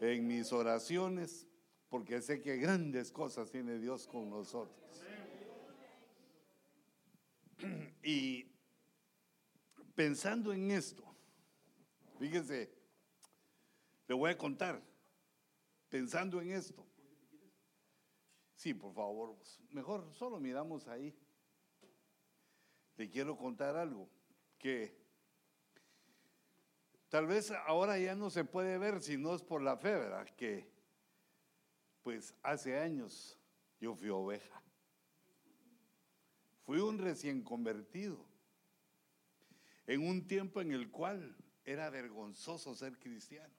en mis oraciones, porque sé que grandes cosas tiene Dios con nosotros. Y pensando en esto, fíjense, le voy a contar, pensando en esto. Sí, por favor, mejor solo miramos ahí. Le quiero contar algo que tal vez ahora ya no se puede ver si no es por la fe, ¿verdad? Que pues hace años yo fui oveja. Fui un recién convertido en un tiempo en el cual era vergonzoso ser cristiano.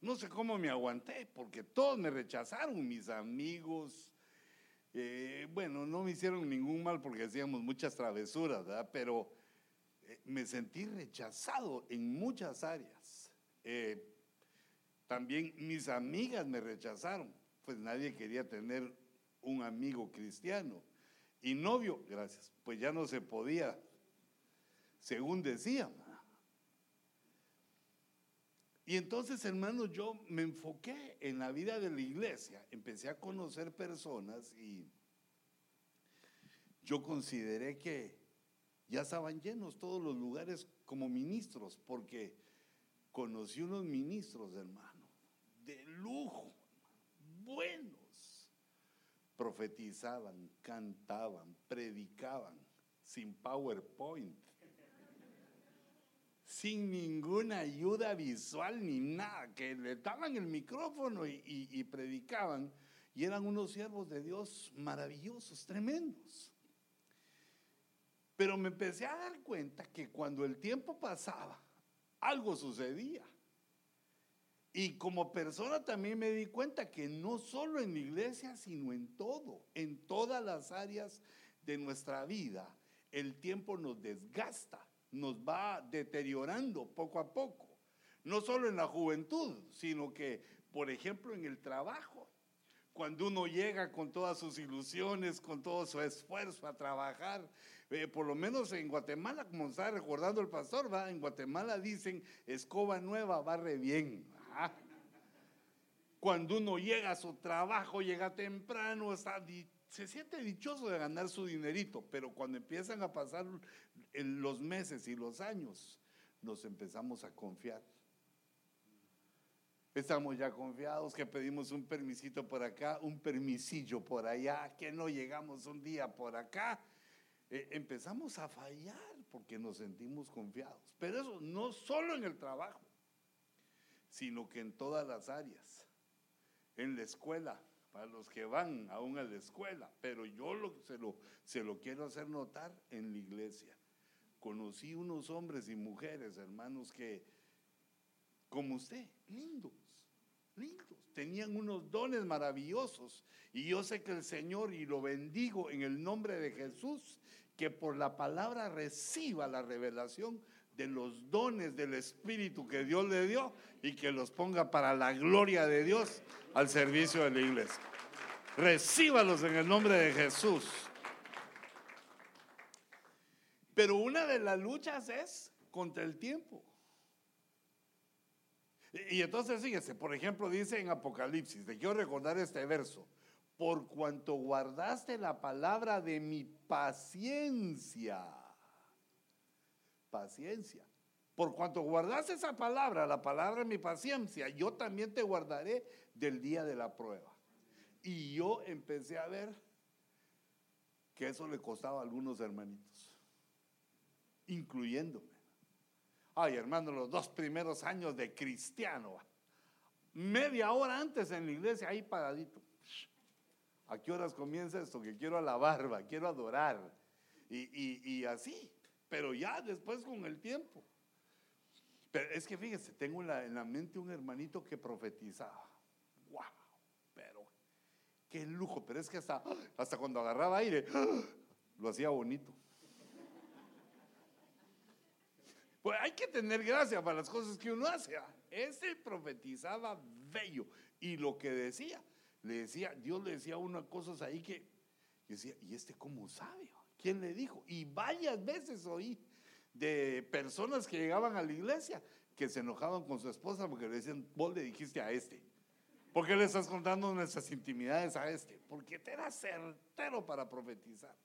No sé cómo me aguanté, porque todos me rechazaron, mis amigos. Eh, bueno, no me hicieron ningún mal porque hacíamos muchas travesuras, ¿verdad? Pero me sentí rechazado en muchas áreas. Eh, también mis amigas me rechazaron, pues nadie quería tener un amigo cristiano. Y novio, gracias, pues ya no se podía, según decían. Y entonces, hermanos, yo me enfoqué en la vida de la iglesia, empecé a conocer personas y yo consideré que ya estaban llenos todos los lugares como ministros, porque conocí unos ministros, hermano, de lujo, buenos profetizaban, cantaban, predicaban, sin PowerPoint, sin ninguna ayuda visual ni nada, que le daban el micrófono y, predicaban, y eran unos siervos de Dios maravillosos, tremendos. Pero me empecé a dar cuenta que cuando el tiempo pasaba, algo sucedía. Y como persona también me di cuenta que no solo en la iglesia, sino en todo, en todas las áreas de nuestra vida, el tiempo nos desgasta, nos va deteriorando poco a poco. No solo en la juventud, sino que, por ejemplo, en el trabajo. Cuando uno llega con todas sus ilusiones, con todo su esfuerzo a trabajar, eh, por lo menos en Guatemala, como está recordando el pastor, ¿va? en Guatemala dicen escoba nueva, barre bien. Cuando uno llega a su trabajo, llega temprano, se siente dichoso de ganar su dinerito, pero cuando empiezan a pasar los meses y los años, nos empezamos a confiar. Estamos ya confiados que pedimos un permisito por acá, un permisillo por allá, que no llegamos un día por acá. Eh, empezamos a fallar porque nos sentimos confiados. Pero eso no solo en el trabajo sino que en todas las áreas. En la escuela, para los que van aún a la escuela, pero yo se, lo, se lo quiero hacer notar en la iglesia. Conocí unos hombres y mujeres, hermanos, que, como usted, lindos, lindos, tenían unos dones maravillosos. Y yo sé que el Señor, y lo bendigo en el nombre de Jesús, que por la palabra reciba la revelación de los dones del Espíritu que Dios le dio y que los ponga para la gloria de Dios al servicio de la iglesia. Recíbalos en el nombre de Jesús. Pero una de las luchas es contra el tiempo. Y entonces fíjese, por ejemplo, dice en Apocalipsis, te quiero recordar este verso, por cuanto guardaste la palabra de mi paciencia paciencia. Por cuanto guardas esa palabra, la palabra de mi paciencia, yo también te guardaré del día de la prueba. Y yo empecé a ver que eso le costaba a algunos hermanitos, incluyéndome. Ay, hermano, los dos primeros años de cristiano, media hora antes en la iglesia, ahí paradito. ¿A qué horas comienza esto? Que quiero alabar, quiero adorar. Y, así pero ya después con el tiempo. Pero es que fíjese, tengo en la, en la mente un hermanito que profetizaba. ¡Wow! Pero qué lujo, pero es que hasta, hasta cuando agarraba aire, lo hacía bonito. Pues hay que tener gracia para las cosas que uno hace. ¿ah? Ese profetizaba bello. Y lo que decía, le decía, Dios le decía unas cosas ahí que, que decía, ¿y este cómo sabe? ¿Quién le dijo? Y varias veces oí de personas que llegaban a la iglesia que se enojaban con su esposa porque le decían, vos le dijiste a este. ¿Por qué le estás contando nuestras intimidades a este? Porque te era certero para profetizar.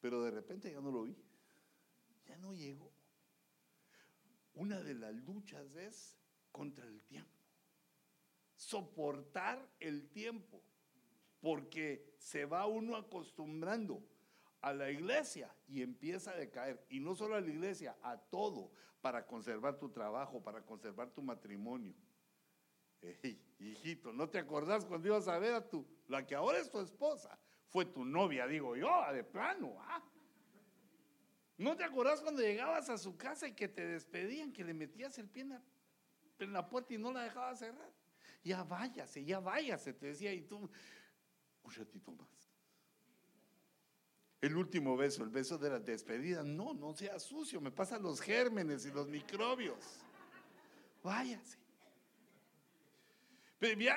Pero de repente ya no lo vi. Ya no llegó. Una de las luchas es contra el tiempo. Soportar el tiempo. Porque se va uno acostumbrando a la iglesia y empieza a decaer. Y no solo a la iglesia, a todo, para conservar tu trabajo, para conservar tu matrimonio. hijito, ¿no te acordás cuando ibas a ver a tu, la que ahora es tu esposa? Fue tu novia, digo yo, de plano. ¿ah? ¿No te acordás cuando llegabas a su casa y que te despedían, que le metías el pie en la, puerta y no la dejabas cerrar? Ya váyase, ya váyase, te decía, y tú, un ratito más. El último beso, el beso de la despedida, no, no sea sucio, me pasan los gérmenes y los microbios. Váyase.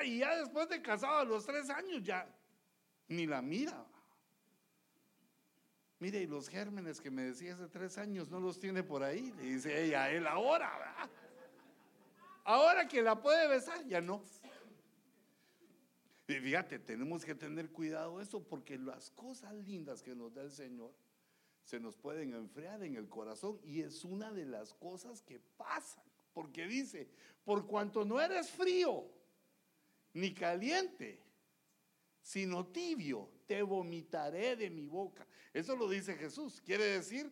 Y ya después de casado a los tres años, ya ni la mira. Mire, y los gérmenes que me decía hace tres años no los tiene por ahí. Le dice ella él ahora. Ahora que la puede besar, ya no. Y fíjate, tenemos que tener cuidado eso porque las cosas lindas que nos da el Señor se nos pueden enfriar en el corazón y es una de las cosas que pasan. Porque dice, por cuanto no eres frío ni caliente, sino tibio, te vomitaré de mi boca. Eso lo dice Jesús. Quiere decir,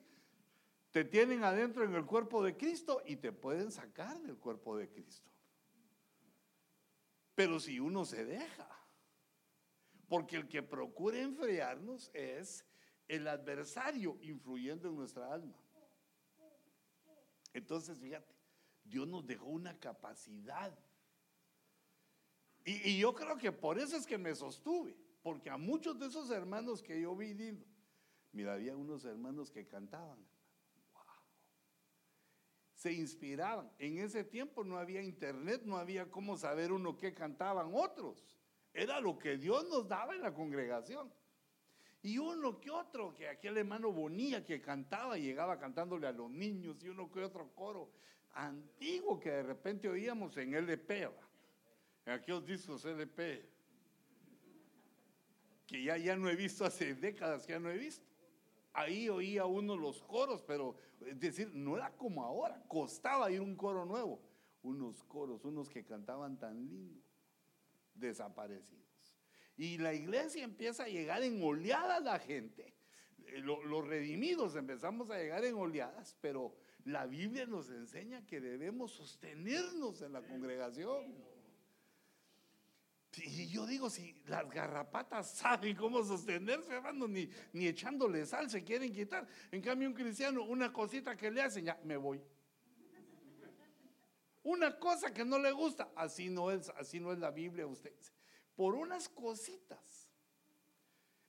te tienen adentro en el cuerpo de Cristo y te pueden sacar del cuerpo de Cristo. Pero si uno se deja, porque el que procura enfriarnos es el adversario influyendo en nuestra alma. Entonces, fíjate, Dios nos dejó una capacidad y, yo creo que por eso es que me sostuve, porque a muchos de esos hermanos que yo vi, mira, había unos hermanos que cantaban. Se inspiraban. En ese tiempo no había internet, no había cómo saber uno qué cantaban otros. Era lo que Dios nos daba en la congregación. Y uno que otro, que aquel hermano Bonía que cantaba, llegaba cantándole a los niños, y uno que otro coro antiguo que de repente oíamos en LP en aquellos discos LP, que ya, ya no he visto hace décadas, que ya no he visto. Ahí oía uno los coros, pero es decir, no era como ahora, costaba ir un coro nuevo. Unos coros, unos que cantaban tan lindo, desaparecidos. Y la iglesia empieza a llegar en oleadas la gente. Eh, los redimidos empezamos a llegar en oleadas, pero la Biblia nos enseña que debemos sostenernos en la congregación. Y yo digo, si las garrapatas saben cómo sostenerse, hermano, ni, ni echándole sal se quieren quitar. En cambio, un cristiano, una cosita que le hacen, ya me voy. Una cosa que no le gusta, así no es, así no es la Biblia, usted. Por unas cositas.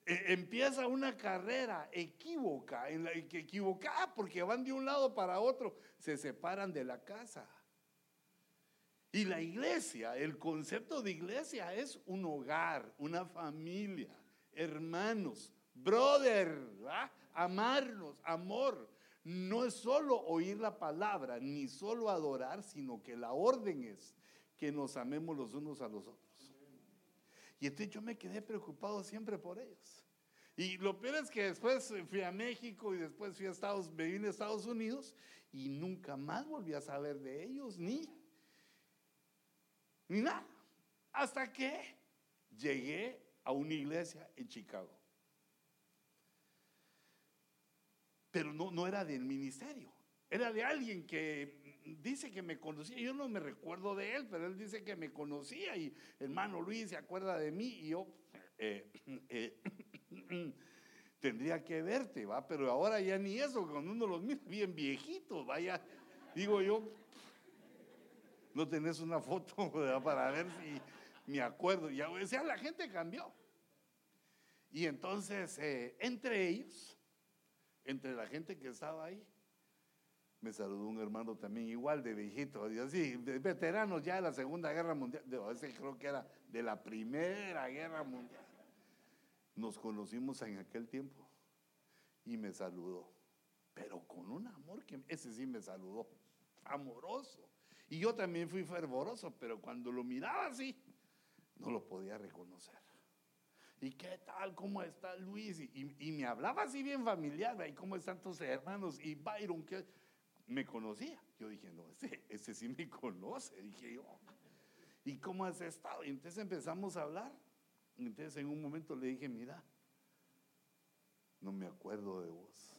E, empieza una carrera equívoca, equivocada porque van de un lado para otro, se separan de la casa. Y la iglesia, el concepto de iglesia es un hogar, una familia, hermanos, brother, amarnos, amor. No es solo oír la palabra, ni solo adorar, sino que la orden es que nos amemos los unos a los otros. Y entonces yo me quedé preocupado siempre por ellos. Y lo peor es que después fui a México y después fui a Estados, viví Estados Unidos y nunca más volví a saber de ellos, ni ni nada. Hasta que llegué a una iglesia en Chicago. Pero no, no era del ministerio, era de alguien que dice que me conocía. Yo no me recuerdo de él, pero él dice que me conocía y hermano Luis se acuerda de mí y yo eh, eh, tendría que verte, va, pero ahora ya ni eso, cuando uno los mira bien viejitos, vaya, digo yo, no tenés una foto para ver si me acuerdo. Ya decía, la gente cambió. Y entonces, eh, entre ellos, entre la gente que estaba ahí, me saludó un hermano también igual de viejito, y así, veteranos ya de la Segunda Guerra Mundial, ese creo que era de la Primera Guerra Mundial. Nos conocimos en aquel tiempo y me saludó, pero con un amor que ese sí me saludó, amoroso. Y yo también fui fervoroso, pero cuando lo miraba así, no lo podía reconocer. ¿Y qué tal? ¿Cómo está Luis? Y, me hablaba así bien familiar, ¿y cómo están tus hermanos? Y Byron, que me conocía. Yo dije, no, ese, ese sí me conoce, dije yo. ¿Y cómo has estado? Y entonces empezamos a hablar. Entonces en un momento le dije, mira, no me acuerdo de vos.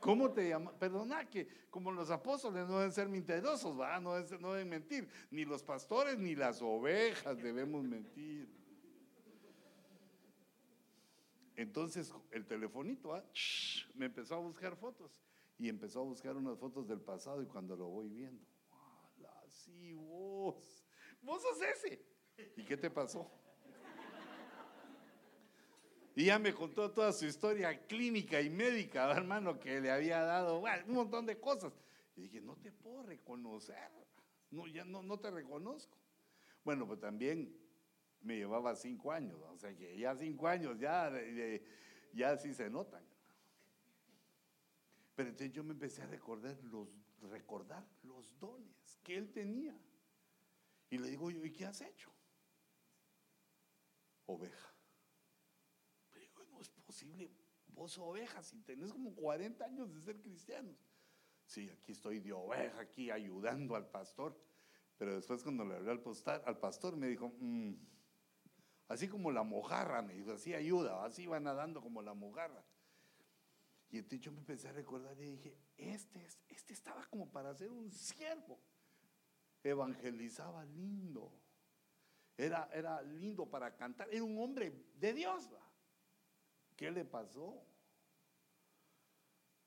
¿Cómo te llamas? Perdona que como los apóstoles no deben ser mentirosos, No, deben, mentir. Ni los pastores ni las ovejas debemos mentir. Entonces el telefonito ¿ah? me empezó a buscar fotos y empezó a buscar unas fotos del pasado y cuando lo voy viendo, sí, vos, vos sos ese. ¿Y qué te pasó? Y ya me contó toda su historia clínica y médica, hermano, que le había dado un montón de cosas. Y dije, no te puedo reconocer. No, ya no, no te reconozco. Bueno, pues también me llevaba cinco años. O sea que ya cinco años ya, ya sí se notan. Pero entonces yo me empecé a recordar los, recordar los dones que él tenía. Y le digo yo, ¿y qué has hecho? Oveja posible? Vos ovejas y tenés como 40 años de ser cristianos. Sí, aquí estoy de oveja, aquí ayudando al pastor. Pero después cuando le hablé al, al pastor me dijo, mm, así como la mojarra, me dijo, así ayuda, así va nadando como la mojarra. Y entonces yo me empecé a recordar y dije, este, este estaba como para ser un siervo. Evangelizaba lindo. Era, era lindo para cantar. Era un hombre de Dios. ¿Qué le pasó?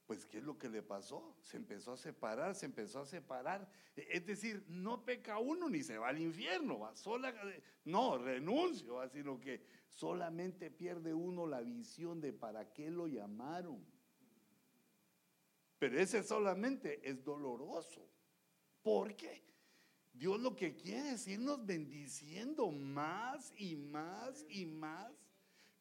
Pues, ¿qué es lo que le pasó? Se empezó a separar, se empezó a separar. Es decir, no peca uno ni se va al infierno, va sola, no, renuncio, sino que solamente pierde uno la visión de para qué lo llamaron. Pero ese solamente es doloroso. ¿Por qué? Dios lo que quiere es irnos bendiciendo más y más y más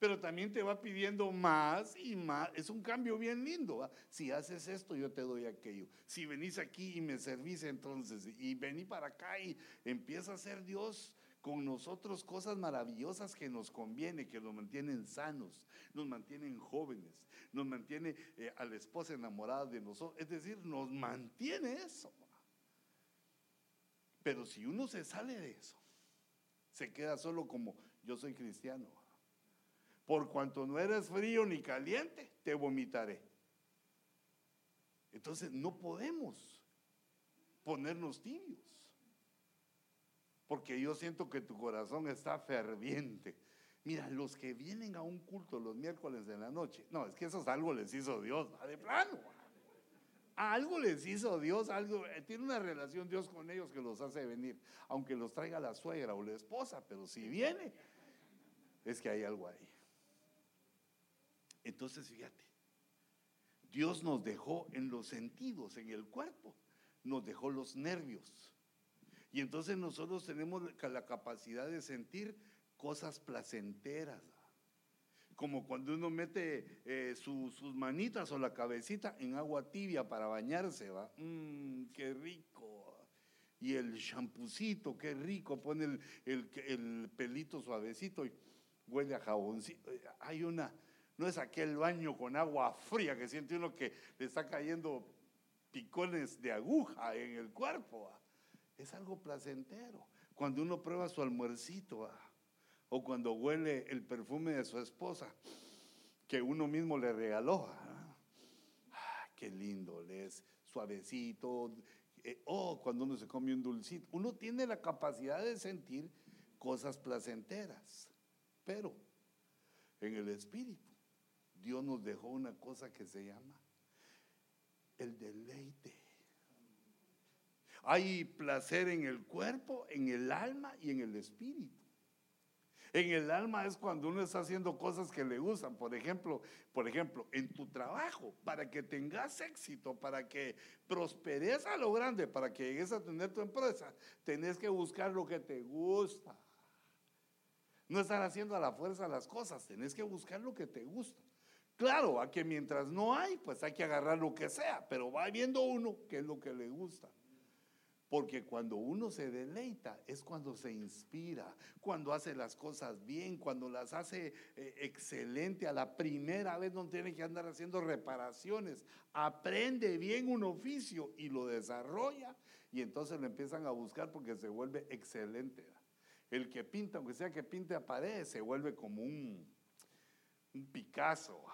pero también te va pidiendo más y más. Es un cambio bien lindo. Si haces esto, yo te doy aquello. Si venís aquí y me servís entonces, y vení para acá y empieza a hacer Dios con nosotros cosas maravillosas que nos conviene, que nos mantienen sanos, nos mantienen jóvenes, nos mantiene eh, a la esposa enamorada de nosotros. Es decir, nos mantiene eso. Pero si uno se sale de eso, se queda solo como yo soy cristiano por cuanto no eres frío ni caliente, te vomitaré. Entonces no podemos ponernos tibios. Porque yo siento que tu corazón está ferviente. Mira, los que vienen a un culto los miércoles de la noche, no, es que eso es algo les hizo Dios, de plano. Algo les hizo Dios, algo, eh, tiene una relación Dios con ellos que los hace venir, aunque los traiga la suegra o la esposa, pero si viene, es que hay algo ahí. Entonces, fíjate, Dios nos dejó en los sentidos, en el cuerpo, nos dejó los nervios. Y entonces nosotros tenemos la capacidad de sentir cosas placenteras. Como cuando uno mete eh, sus manitas o la cabecita en agua tibia para bañarse, ¿va? Mmm, qué rico. Y el champucito, qué rico. Pone el, el, el pelito suavecito y huele a jaboncito. Hay una, no es aquel baño con agua fría que siente uno que le está cayendo picones de aguja en el cuerpo. Es algo placentero. Cuando uno prueba su almuercito o cuando huele el perfume de su esposa que uno mismo le regaló. Ah, qué lindo, es suavecito. Eh, o cuando uno se come un dulcito. Uno tiene la capacidad de sentir cosas placenteras, pero en el espíritu. Dios nos dejó una cosa que se llama el deleite. Hay placer en el cuerpo, en el alma y en el espíritu. En el alma es cuando uno está haciendo cosas que le gustan. Por ejemplo, por ejemplo, en tu trabajo, para que tengas éxito, para que prosperes a lo grande, para que llegues a tener tu empresa, tenés que buscar lo que te gusta. No estar haciendo a la fuerza las cosas, tenés que buscar lo que te gusta. Claro, a que mientras no hay, pues hay que agarrar lo que sea, pero va viendo uno qué es lo que le gusta. Porque cuando uno se deleita es cuando se inspira, cuando hace las cosas bien, cuando las hace eh, excelente a la primera vez, no tiene que andar haciendo reparaciones. Aprende bien un oficio y lo desarrolla y entonces lo empiezan a buscar porque se vuelve excelente. El que pinta, aunque sea que pinte a paredes, se vuelve como un, un Picasso.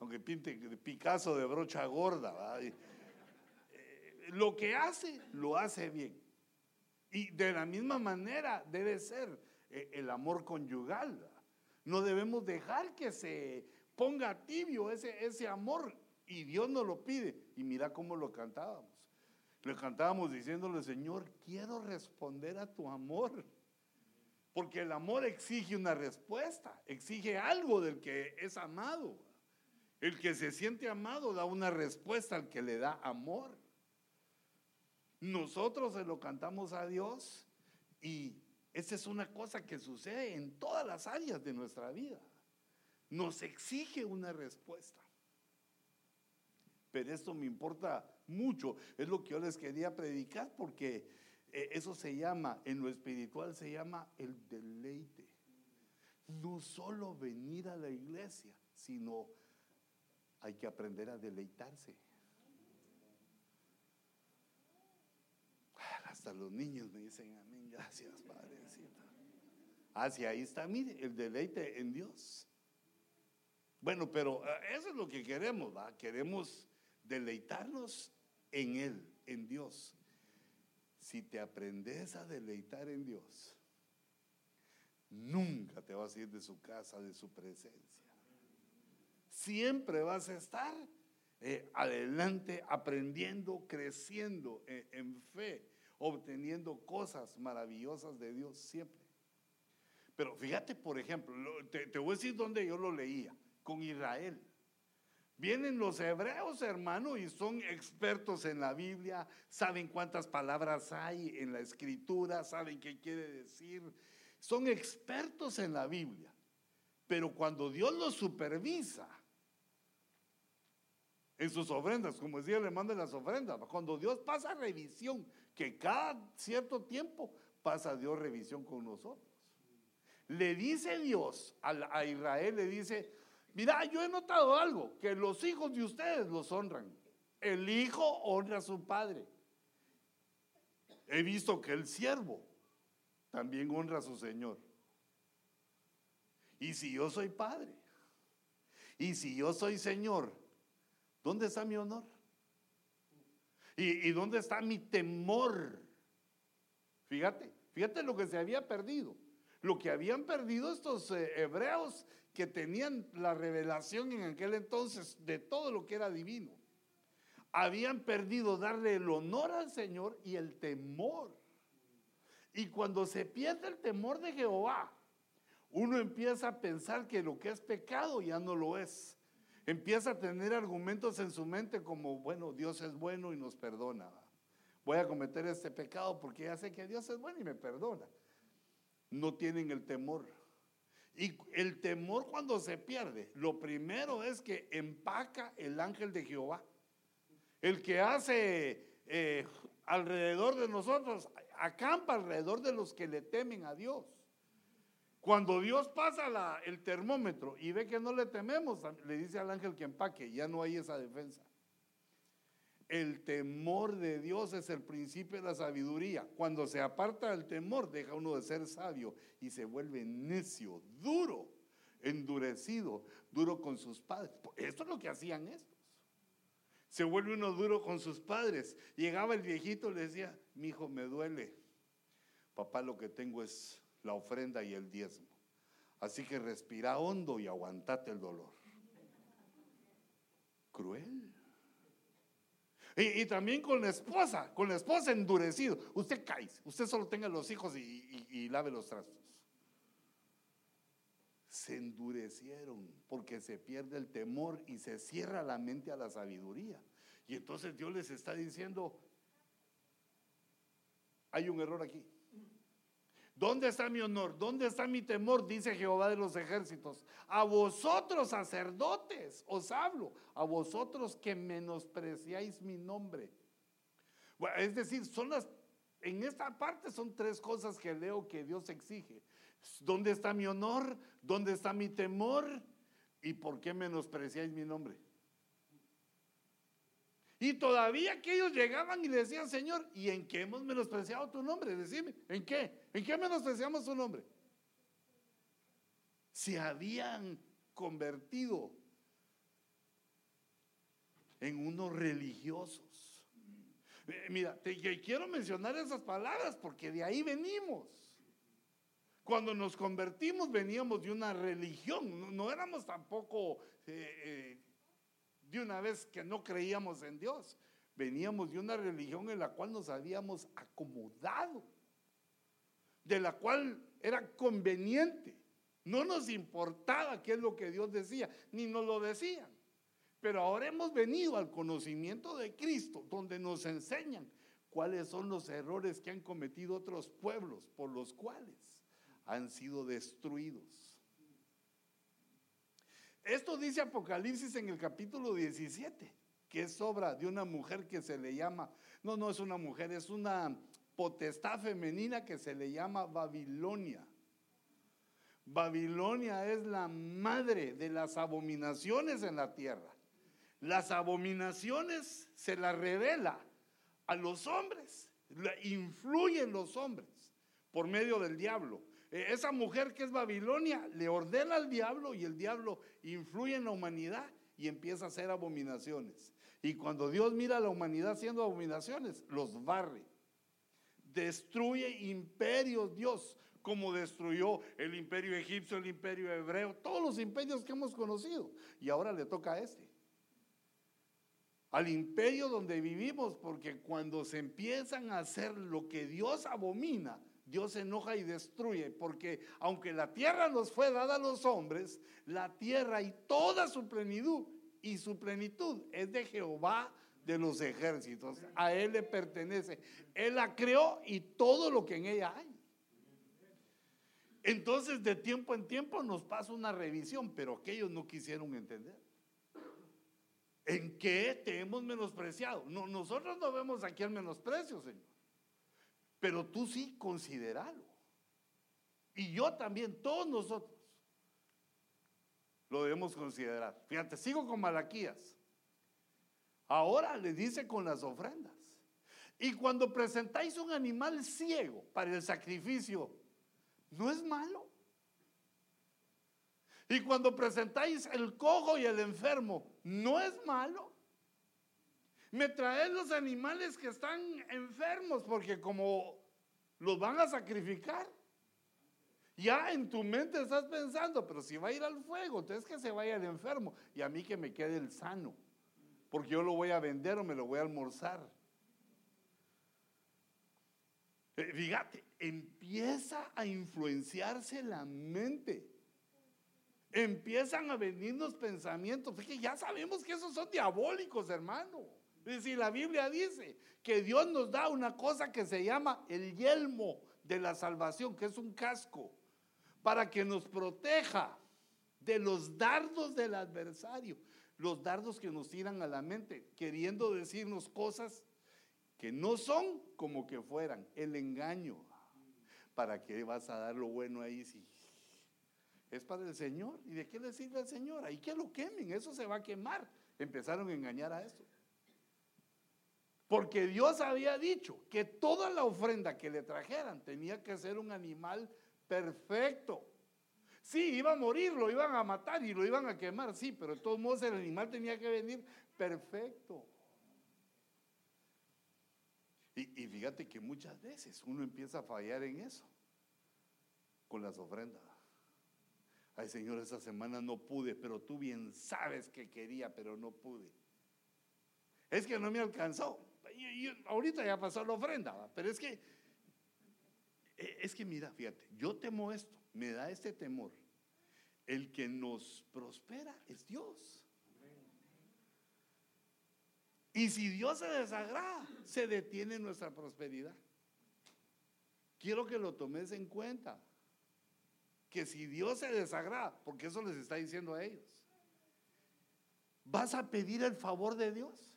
Aunque pinte Picasso de brocha gorda lo que hace, lo hace bien. Y de la misma manera debe ser eh, el amor conyugal. No debemos dejar que se ponga tibio ese, ese amor y Dios nos lo pide. Y mira cómo lo cantábamos. Lo cantábamos diciéndole, Señor, quiero responder a tu amor. Porque el amor exige una respuesta, exige algo del que es amado. El que se siente amado da una respuesta al que le da amor. Nosotros se lo cantamos a Dios y esa es una cosa que sucede en todas las áreas de nuestra vida. Nos exige una respuesta. Pero esto me importa mucho. Es lo que yo les quería predicar porque eh, eso se llama, en lo espiritual se llama el deleite. No solo venir a la iglesia, sino hay que aprender a deleitarse. Hasta los niños me dicen amén, gracias Padrecito. Hacia ahí está, mire, el deleite en Dios. Bueno, pero eh, eso es lo que queremos, ¿va? Queremos deleitarnos en Él, en Dios. Si te aprendes a deleitar en Dios, nunca te vas a ir de su casa, de su presencia. Siempre vas a estar eh, adelante, aprendiendo, creciendo eh, en fe obteniendo cosas maravillosas de Dios siempre. Pero fíjate, por ejemplo, te, voy a decir dónde yo lo leía, con Israel. Vienen los hebreos, hermano, y son expertos en la Biblia, saben cuántas palabras hay en la escritura, saben qué quiere decir. Son expertos en la Biblia. Pero cuando Dios los supervisa en sus ofrendas, como decía le manda las ofrendas, cuando Dios pasa revisión que cada cierto tiempo pasa Dios revisión con nosotros. Le dice Dios a, Israel, le dice, mira, yo he notado algo, que los hijos de ustedes los honran. El hijo honra a su padre. He visto que el siervo también honra a su Señor. Y si yo soy padre, y si yo soy Señor, ¿dónde está mi honor? ¿Y, dónde está mi temor? Fíjate, fíjate lo que se había perdido. Lo que habían perdido estos eh, hebreos que tenían la revelación en aquel entonces de todo lo que era divino. Habían perdido darle el honor al Señor y el temor. Y cuando se pierde el temor de Jehová, uno empieza a pensar que lo que es pecado ya no lo es empieza a tener argumentos en su mente como, bueno, Dios es bueno y nos perdona. Voy a cometer este pecado porque ya sé que Dios es bueno y me perdona. No tienen el temor. Y el temor cuando se pierde, lo primero es que empaca el ángel de Jehová. El que hace eh, alrededor de nosotros, acampa alrededor de los que le temen a Dios. Cuando Dios pasa el termómetro y ve que no le tememos, le dice al ángel que empaque, ya no hay esa defensa. El temor de Dios es el principio de la sabiduría. Cuando se aparta del temor, deja uno de ser sabio y se vuelve necio, duro, endurecido, duro con sus padres. Esto es lo que hacían estos. Se vuelve uno duro con sus padres. Llegaba el viejito, le decía, mi hijo, me duele. Papá, lo que tengo es la ofrenda y el diezmo. Así que respira hondo y aguantate el dolor. Cruel. Y, también con la esposa, con la esposa endurecido. Usted cae, usted solo tenga los hijos y, y lave los trastos. Se endurecieron porque se pierde el temor y se cierra la mente a la sabiduría. Y entonces Dios les está diciendo, hay un error aquí. ¿Dónde está mi honor? ¿Dónde está mi temor? Dice Jehová de los ejércitos. A vosotros, sacerdotes, os hablo. A vosotros que menospreciáis mi nombre. Es decir, son las, en esta parte son tres cosas que leo que Dios exige. ¿Dónde está mi honor? ¿Dónde está mi temor? ¿Y por qué menospreciáis mi nombre? Y todavía que ellos llegaban y le decían, Señor, ¿y en qué hemos menospreciado tu nombre? Decime, ¿en qué? ¿En qué menospreciamos tu nombre? Se habían convertido en unos religiosos. Eh, mira, te, quiero mencionar esas palabras porque de ahí venimos. Cuando nos convertimos veníamos de una religión, no, éramos tampoco eh, eh, de una vez que no creíamos en Dios, veníamos de una religión en la cual nos habíamos acomodado, de la cual era conveniente. No nos importaba qué es lo que Dios decía, ni nos lo decían. Pero ahora hemos venido al conocimiento de Cristo, donde nos enseñan cuáles son los errores que han cometido otros pueblos por los cuales han sido destruidos. Esto dice Apocalipsis en el capítulo 17, que es obra de una mujer que se le llama, no, no es una mujer, es una potestad femenina que se le llama Babilonia. Babilonia es la madre de las abominaciones en la tierra. Las abominaciones se las revela a los hombres, influyen los hombres por medio del diablo. Eh, esa mujer que es Babilonia le ordena al diablo y el diablo influye en la humanidad y empieza a hacer abominaciones. Y cuando Dios mira a la humanidad haciendo abominaciones, los barre. Destruye imperios Dios, como destruyó el imperio egipcio, el imperio hebreo, todos los imperios que hemos conocido. Y ahora le toca a este. Al imperio donde vivimos, porque cuando se empiezan a hacer lo que Dios abomina, Dios se enoja y destruye, porque aunque la tierra nos fue dada a los hombres, la tierra y toda su plenitud y su plenitud es de Jehová de los ejércitos. A Él le pertenece. Él la creó y todo lo que en ella hay. Entonces de tiempo en tiempo nos pasa una revisión, pero aquellos no quisieron entender. ¿En qué te hemos menospreciado? No, nosotros no vemos aquí el menosprecio, Señor. Pero tú sí consideralo. Y yo también, todos nosotros lo debemos considerar. Fíjate, sigo con Malaquías. Ahora le dice con las ofrendas. Y cuando presentáis un animal ciego para el sacrificio, ¿no es malo? Y cuando presentáis el cojo y el enfermo, ¿no es malo? Me traes los animales que están enfermos porque como los van a sacrificar, ya en tu mente estás pensando, pero si va a ir al fuego, entonces que se vaya el enfermo y a mí que me quede el sano, porque yo lo voy a vender o me lo voy a almorzar. Eh, fíjate, empieza a influenciarse la mente. Empiezan a venirnos pensamientos. que ya sabemos que esos son diabólicos, hermano. Si la Biblia dice que Dios nos da una cosa que se llama el yelmo de la salvación, que es un casco, para que nos proteja de los dardos del adversario, los dardos que nos tiran a la mente, queriendo decirnos cosas que no son como que fueran, el engaño. ¿Para qué vas a dar lo bueno ahí si es para el Señor? ¿Y de qué le sirve al Señor? Ahí que lo quemen, eso se va a quemar. Empezaron a engañar a eso. Porque Dios había dicho que toda la ofrenda que le trajeran tenía que ser un animal perfecto. Sí, iba a morir, lo iban a matar y lo iban a quemar, sí, pero de todos modos el animal tenía que venir perfecto. Y, y, fíjate que muchas veces uno empieza a fallar en eso, con las ofrendas. Ay Señor, esa semana no pude, pero tú bien sabes que quería, pero no pude. Es que no me alcanzó ahorita ya pasó la ofrenda, pero es que, e, es que mira, fíjate, yo temo esto, me da este temor. El que nos prospera es Dios. Y si Dios se desagrada, se detiene nuestra prosperidad. Quiero que lo tomes en cuenta. Que si Dios se desagrada, porque eso les está diciendo a ellos, ¿vas a pedir el favor de Dios?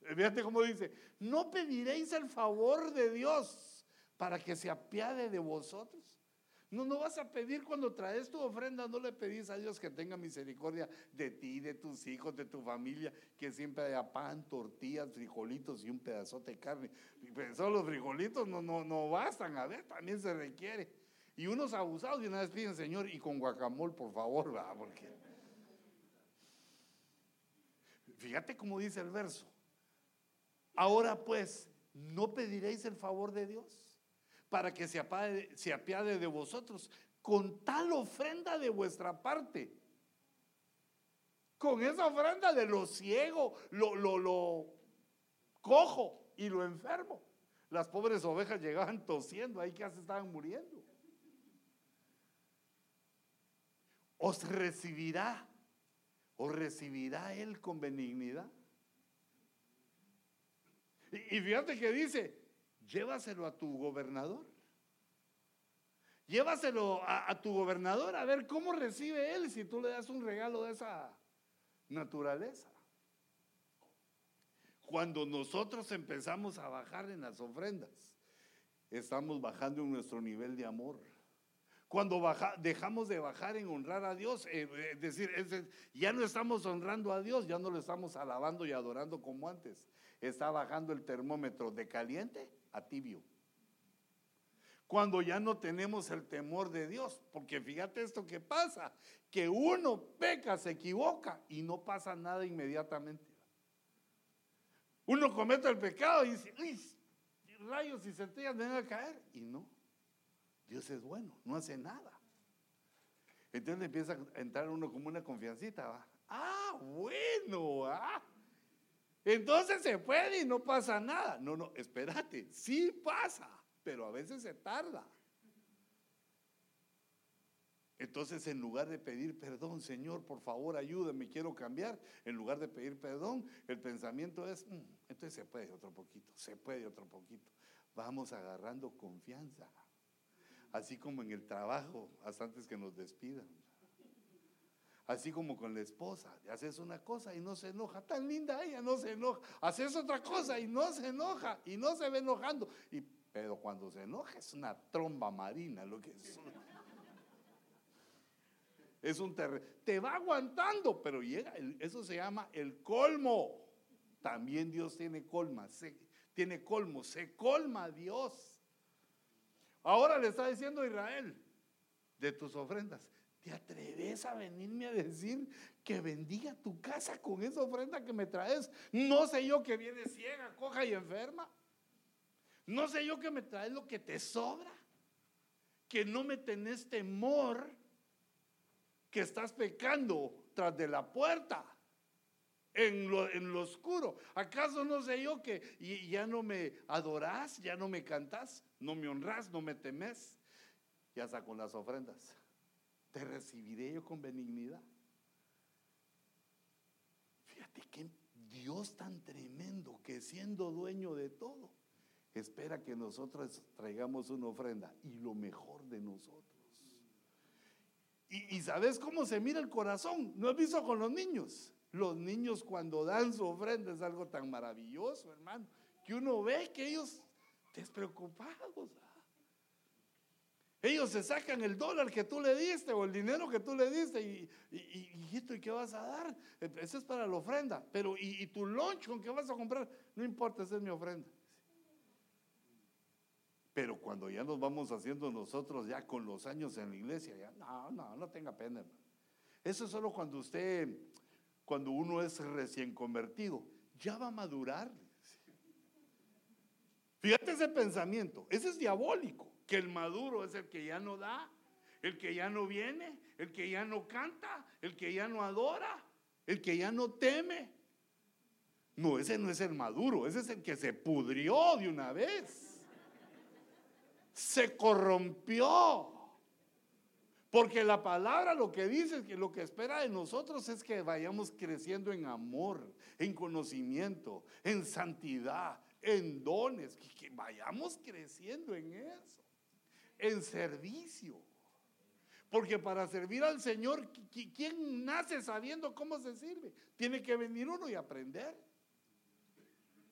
Fíjate cómo dice, no pediréis el favor de Dios para que se apiade de vosotros. No, no vas a pedir cuando traes tu ofrenda, no le pedís a Dios que tenga misericordia de ti, de tus hijos, de tu familia, que siempre haya pan, tortillas, frijolitos y un pedazote de carne. Solo los frijolitos no, no, no bastan, a ver, también se requiere. Y unos abusados y una vez piden, Señor, y con guacamole, por favor, va, porque... Fíjate cómo dice el verso. Ahora pues, ¿no pediréis el favor de Dios? Para que se, apiade, de vosotros con tal ofrenda de vuestra parte. Con esa ofrenda de lo ciego, lo, lo, lo cojo y lo enfermo. Las pobres ovejas llegaban tosiendo, ahí casi estaban muriendo. Os recibirá, os recibirá Él con benignidad. Y, y fíjate que dice, llévaselo a tu gobernador. Llévaselo a, tu gobernador a ver cómo recibe él si tú le das un regalo de esa naturaleza. Cuando nosotros empezamos a bajar en las ofrendas, estamos bajando en nuestro nivel de amor. Cuando dejamos de bajar en honrar a Dios, eh, eh, es decir, ya no estamos honrando a Dios, ya no lo estamos alabando y adorando como antes. Está bajando el termómetro de caliente a tibio. Cuando ya no tenemos el temor de Dios, porque fíjate esto que pasa, que uno peca, se equivoca y no pasa nada inmediatamente. Uno comete el pecado y dice, rayos y centellas me a caer. Y no, Dios es bueno, no hace nada. Entonces empieza a entrar uno como una confiancita, ¿va? Ah, bueno, ah. Entonces se puede y no pasa nada. No, no, espérate, sí pasa, pero a veces se tarda. Entonces, en lugar de pedir perdón, Señor, por favor, ayúdame, quiero cambiar, en lugar de pedir perdón, el pensamiento es, mm, entonces se puede otro poquito, se puede otro poquito. Vamos agarrando confianza, así como en el trabajo, hasta antes que nos despidan. Así como con la esposa, haces una cosa y no se enoja, tan linda ella, no se enoja. Haces otra cosa y no se enoja y no se ve enojando. Y, pero cuando se enoja es una tromba marina, lo que es. Es un terreno. Te va aguantando, pero llega, eso se llama el colmo. También Dios tiene colma, tiene colmo, se colma Dios. Ahora le está diciendo a Israel de tus ofrendas, ¿Te atreves a venirme a decir que bendiga tu casa con esa ofrenda que me traes? No sé yo que viene ciega, coja y enferma. No sé yo que me traes lo que te sobra. Que no me tenés temor que estás pecando tras de la puerta. En lo, en lo oscuro. ¿Acaso no sé yo que ya no me adorás, ya no me cantás, no me honrás, no me temes? Ya está con las ofrendas te recibiré yo con benignidad. Fíjate que Dios tan tremendo que siendo dueño de todo, espera que nosotros traigamos una ofrenda y lo mejor de nosotros. Y, sabes cómo se mira el corazón. ¿No has visto con los niños? Los niños cuando dan su ofrenda es algo tan maravilloso, hermano, que uno ve que ellos despreocupados. Ellos se sacan el dólar que tú le diste o el dinero que tú le diste y, y, esto, ¿y qué vas a dar? Eso es para la ofrenda. Pero, ¿y, tu lunch con qué vas a comprar? No importa, esa es mi ofrenda. Pero cuando ya nos vamos haciendo nosotros ya con los años en la iglesia, ya, no, no, no tenga pena. Eso es solo cuando usted, cuando uno es recién convertido, ya va a madurar. Fíjate ese pensamiento, ese es diabólico que el maduro es el que ya no da, el que ya no viene, el que ya no canta, el que ya no adora, el que ya no teme. No, ese no es el maduro, ese es el que se pudrió de una vez. Se corrompió. Porque la palabra lo que dice es que lo que espera de nosotros es que vayamos creciendo en amor, en conocimiento, en santidad, en dones, que vayamos creciendo en eso en servicio. Porque para servir al Señor, ¿quién nace sabiendo cómo se sirve? Tiene que venir uno y aprender.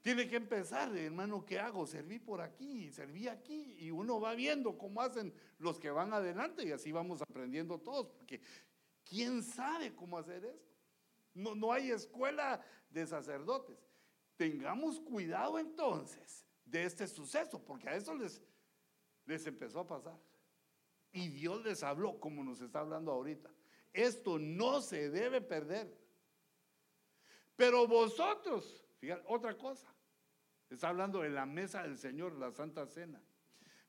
Tiene que empezar, hermano, ¿qué hago? Serví por aquí, serví aquí, y uno va viendo cómo hacen los que van adelante y así vamos aprendiendo todos, porque ¿quién sabe cómo hacer esto? No, no hay escuela de sacerdotes. Tengamos cuidado entonces de este suceso, porque a eso les, les empezó a pasar. Y Dios les habló como nos está hablando ahorita. Esto no se debe perder. Pero vosotros, fíjate, otra cosa, está hablando de la mesa del Señor, la Santa Cena.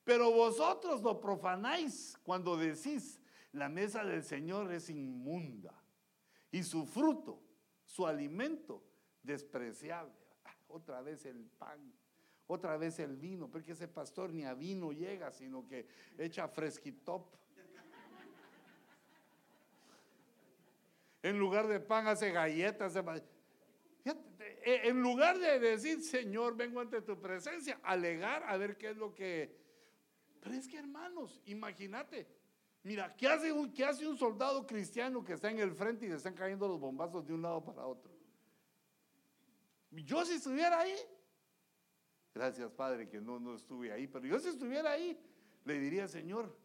Pero vosotros lo profanáis cuando decís, la mesa del Señor es inmunda y su fruto, su alimento, despreciable. Ah, otra vez el pan, otra vez el vino, porque ese pastor ni a vino llega, sino que echa fresquitop. En lugar de pan hace galletas. Eh, en lugar de decir, Señor, vengo ante tu presencia, alegar a ver qué es lo que... Pero es que hermanos, imagínate, mira, ¿qué hace, un, ¿qué hace un soldado cristiano que está en el frente y le están cayendo los bombazos de un lado para otro? Yo si estuviera ahí, gracias Padre que no, no estuve ahí, pero yo si estuviera ahí, le diría, Señor,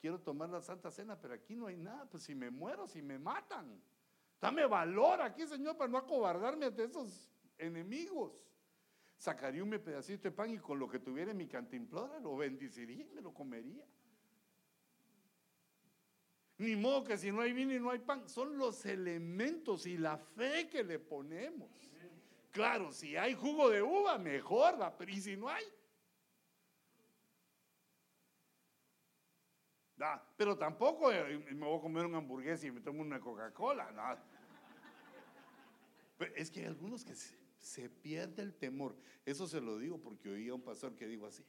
quiero tomar la Santa Cena, pero aquí no hay nada, pues si me muero, si me matan. Dame valor aquí, Señor, para no acobardarme ante esos enemigos. Sacaría un pedacito de pan y con lo que tuviera en mi cantimplora lo bendiciría y me lo comería. Ni modo que si no hay vino y no hay pan, son los elementos y la fe que le ponemos. Claro, si hay jugo de uva, mejor, ¿va? pero ¿y si no hay? pero tampoco eh, me voy a comer un hamburguesa y me tomo una Coca-Cola. es que hay algunos que se, pierde el temor. Eso se lo digo porque oí a un pastor que dijo así.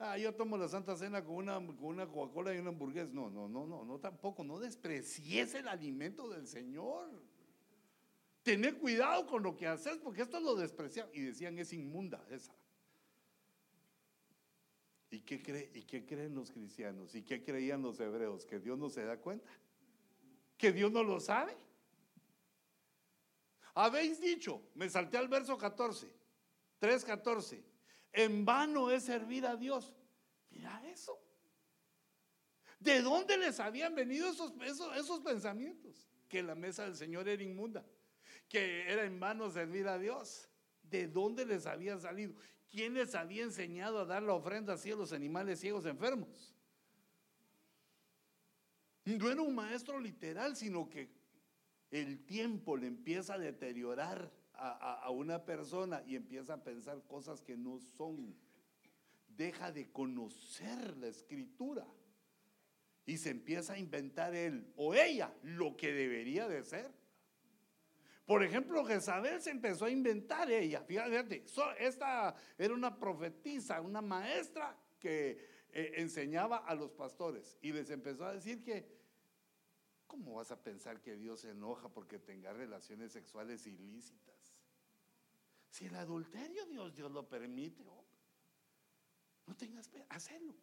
Ah, yo tomo la Santa Cena con una, con una Coca-Cola y una hamburguesa. No, no, no, no, no tampoco. No desprecies el alimento del Señor. Tener cuidado con lo que haces porque esto lo desprecian. Y decían, es inmunda esa. ¿Y qué, cree, ¿Y qué creen los cristianos? ¿Y qué creían los hebreos? ¿Que Dios no se da cuenta? ¿Que Dios no lo sabe? Habéis dicho, me salté al verso 14, 3.14, en vano es servir a Dios. Mira eso. ¿De dónde les habían venido esos, esos pensamientos? Que la mesa del Señor era inmunda, que era en vano servir a Dios. ¿De dónde les había salido? ¿Quién les había enseñado a dar la ofrenda así a los animales ciegos enfermos? No era un maestro literal, sino que el tiempo le empieza a deteriorar a, una persona y empieza a pensar cosas que no son. Deja de conocer la escritura y se empieza a inventar él o ella lo que debería de ser. Por ejemplo, Jezabel se empezó a inventar ella. Fíjate, esta era una profetisa, una maestra que eh, enseñaba a los pastores y les empezó a decir que, ¿cómo vas a pensar que Dios se enoja porque tenga relaciones sexuales ilícitas? Si el adulterio Dios, Dios lo permite, no tengas hacerlo.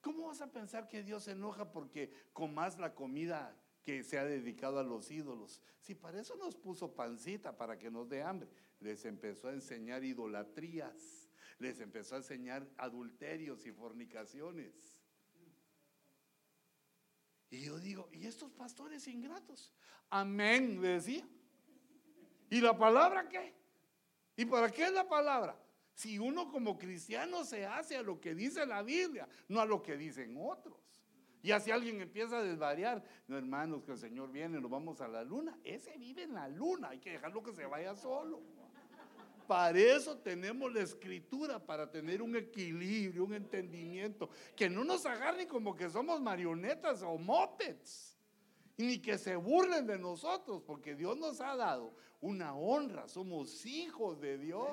¿Cómo vas a pensar que Dios se enoja porque comas la comida que se ha dedicado a los ídolos. Si para eso nos puso pancita, para que nos dé hambre, les empezó a enseñar idolatrías, les empezó a enseñar adulterios y fornicaciones. Y yo digo, ¿y estos pastores ingratos? Amén, le decía. ¿Y la palabra qué? ¿Y para qué es la palabra? Si uno como cristiano se hace a lo que dice la Biblia, no a lo que dicen otros. Y así alguien empieza a desvariar, no hermanos, que el Señor viene, nos vamos a la luna. Ese vive en la luna, hay que dejarlo que se vaya solo. Para eso tenemos la escritura, para tener un equilibrio, un entendimiento, que no nos agarren como que somos marionetas o mopeds, ni que se burlen de nosotros, porque Dios nos ha dado una honra, somos hijos de Dios.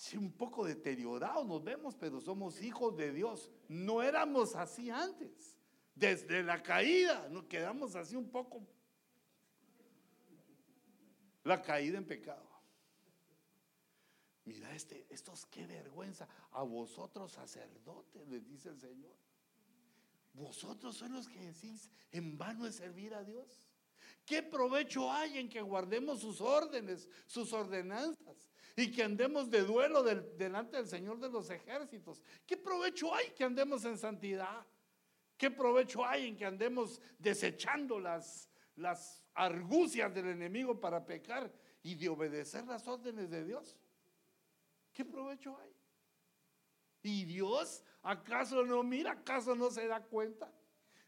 Sí, un poco deteriorados nos vemos, pero somos hijos de Dios. No éramos así antes. Desde la caída nos quedamos así un poco. La caída en pecado. Mira, este, estos qué vergüenza. A vosotros sacerdotes, les dice el Señor. Vosotros son los que decís, en vano es servir a Dios. ¿Qué provecho hay en que guardemos sus órdenes, sus ordenanzas? Y que andemos de duelo delante del Señor de los ejércitos. ¿Qué provecho hay que andemos en santidad? ¿Qué provecho hay en que andemos desechando las, las argucias del enemigo para pecar y de obedecer las órdenes de Dios? ¿Qué provecho hay? ¿Y Dios acaso no mira, acaso no se da cuenta?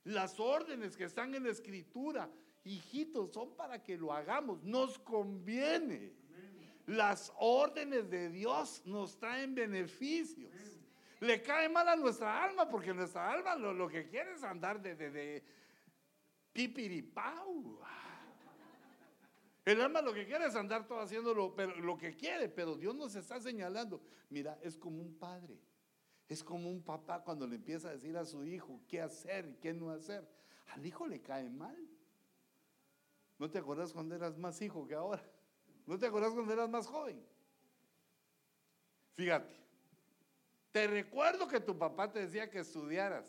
Las órdenes que están en escritura, hijitos, son para que lo hagamos, nos conviene. Las órdenes de Dios nos traen beneficios. Le cae mal a nuestra alma porque nuestra alma lo, que quiere es andar de, de, de pipiripau. El alma lo que quiere es andar todo haciendo lo, pero, lo que quiere, pero Dios nos está señalando. Mira, es como un padre, es como un papá cuando le empieza a decir a su hijo qué hacer y qué no hacer. Al hijo le cae mal. ¿No te acuerdas cuando eras más hijo que ahora? ¿No te acuerdas cuando eras más joven? Fíjate, te recuerdo que tu papá te decía que estudiaras,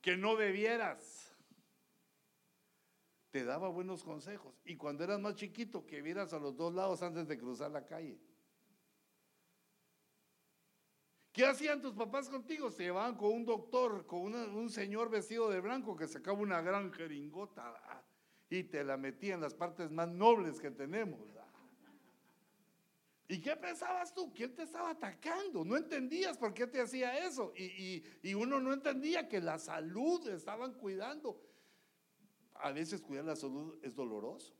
que no bebieras, te daba buenos consejos. Y cuando eras más chiquito, que vieras a los dos lados antes de cruzar la calle. ¿Qué hacían tus papás contigo? Se llevaban con un doctor, con un señor vestido de blanco que sacaba una gran jeringota y te la metía en las partes más nobles que tenemos. ¿Y qué pensabas tú? Que él te estaba atacando. No entendías por qué te hacía eso. Y, y uno no entendía que la salud estaban cuidando a veces cuidar la salud es doloroso.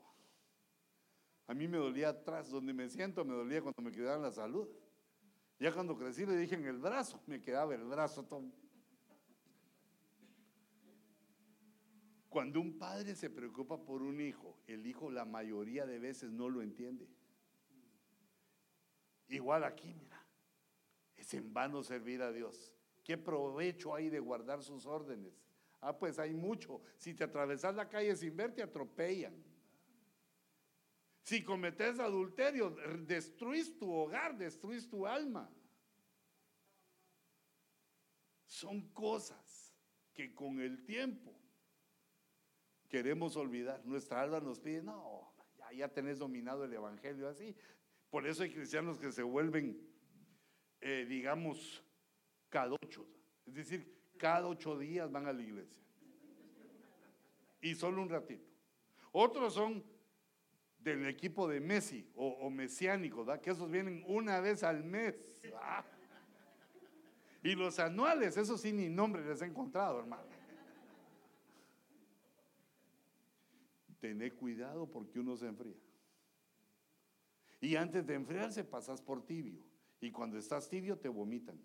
A mí me dolía atrás, donde me siento, me dolía cuando me quedaba la salud. Ya cuando crecí le dije en el brazo, me quedaba el brazo todo. Cuando un padre se preocupa por un hijo, el hijo la mayoría de veces no lo entiende. Igual aquí, mira, es en vano servir a Dios. ¿Qué provecho hay de guardar sus órdenes? Ah, pues hay mucho. Si te atravesas la calle sin ver, te atropellan. Si cometes adulterio, destruís tu hogar, destruís tu alma. Son cosas que con el tiempo queremos olvidar. Nuestra alma nos pide, no, ya, tenés dominado el Evangelio así. Por eso hay cristianos que se vuelven, eh, digamos, cadochos. Es decir, cada ocho días van a la iglesia. Y solo un ratito. Otros son del equipo de Messi o, mesiánicos, que esos vienen una vez al mes. Y los anuales, eso sí ni nombre les he encontrado, hermano. Tené cuidado porque uno se enfría. Y antes de enfriarse pasas por tibio. Y cuando estás tibio te vomitan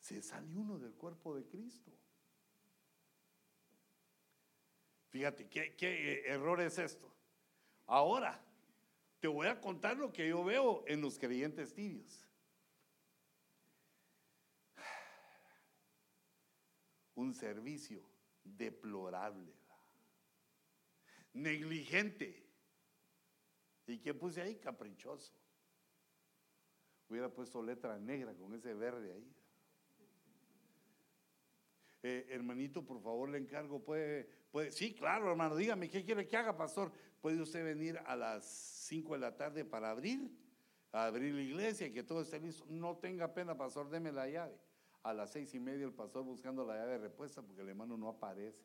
se sale uno del cuerpo de Cristo. Fíjate, ¿qué, qué error es esto? Ahora, te voy a contar lo que yo veo en los creyentes tibios. Un servicio deplorable, negligente. ¿Y qué puse ahí? Caprichoso. Hubiera puesto letra negra con ese verde ahí. Eh, hermanito, por favor, le encargo, puede, puede, sí, claro, hermano, dígame, ¿qué quiere que haga, pastor? ¿Puede usted venir a las 5 de la tarde para abrir? Abrir la iglesia y que todo esté listo. No tenga pena, pastor, deme la llave. A las seis y media el pastor buscando la llave de respuesta porque el hermano no aparece.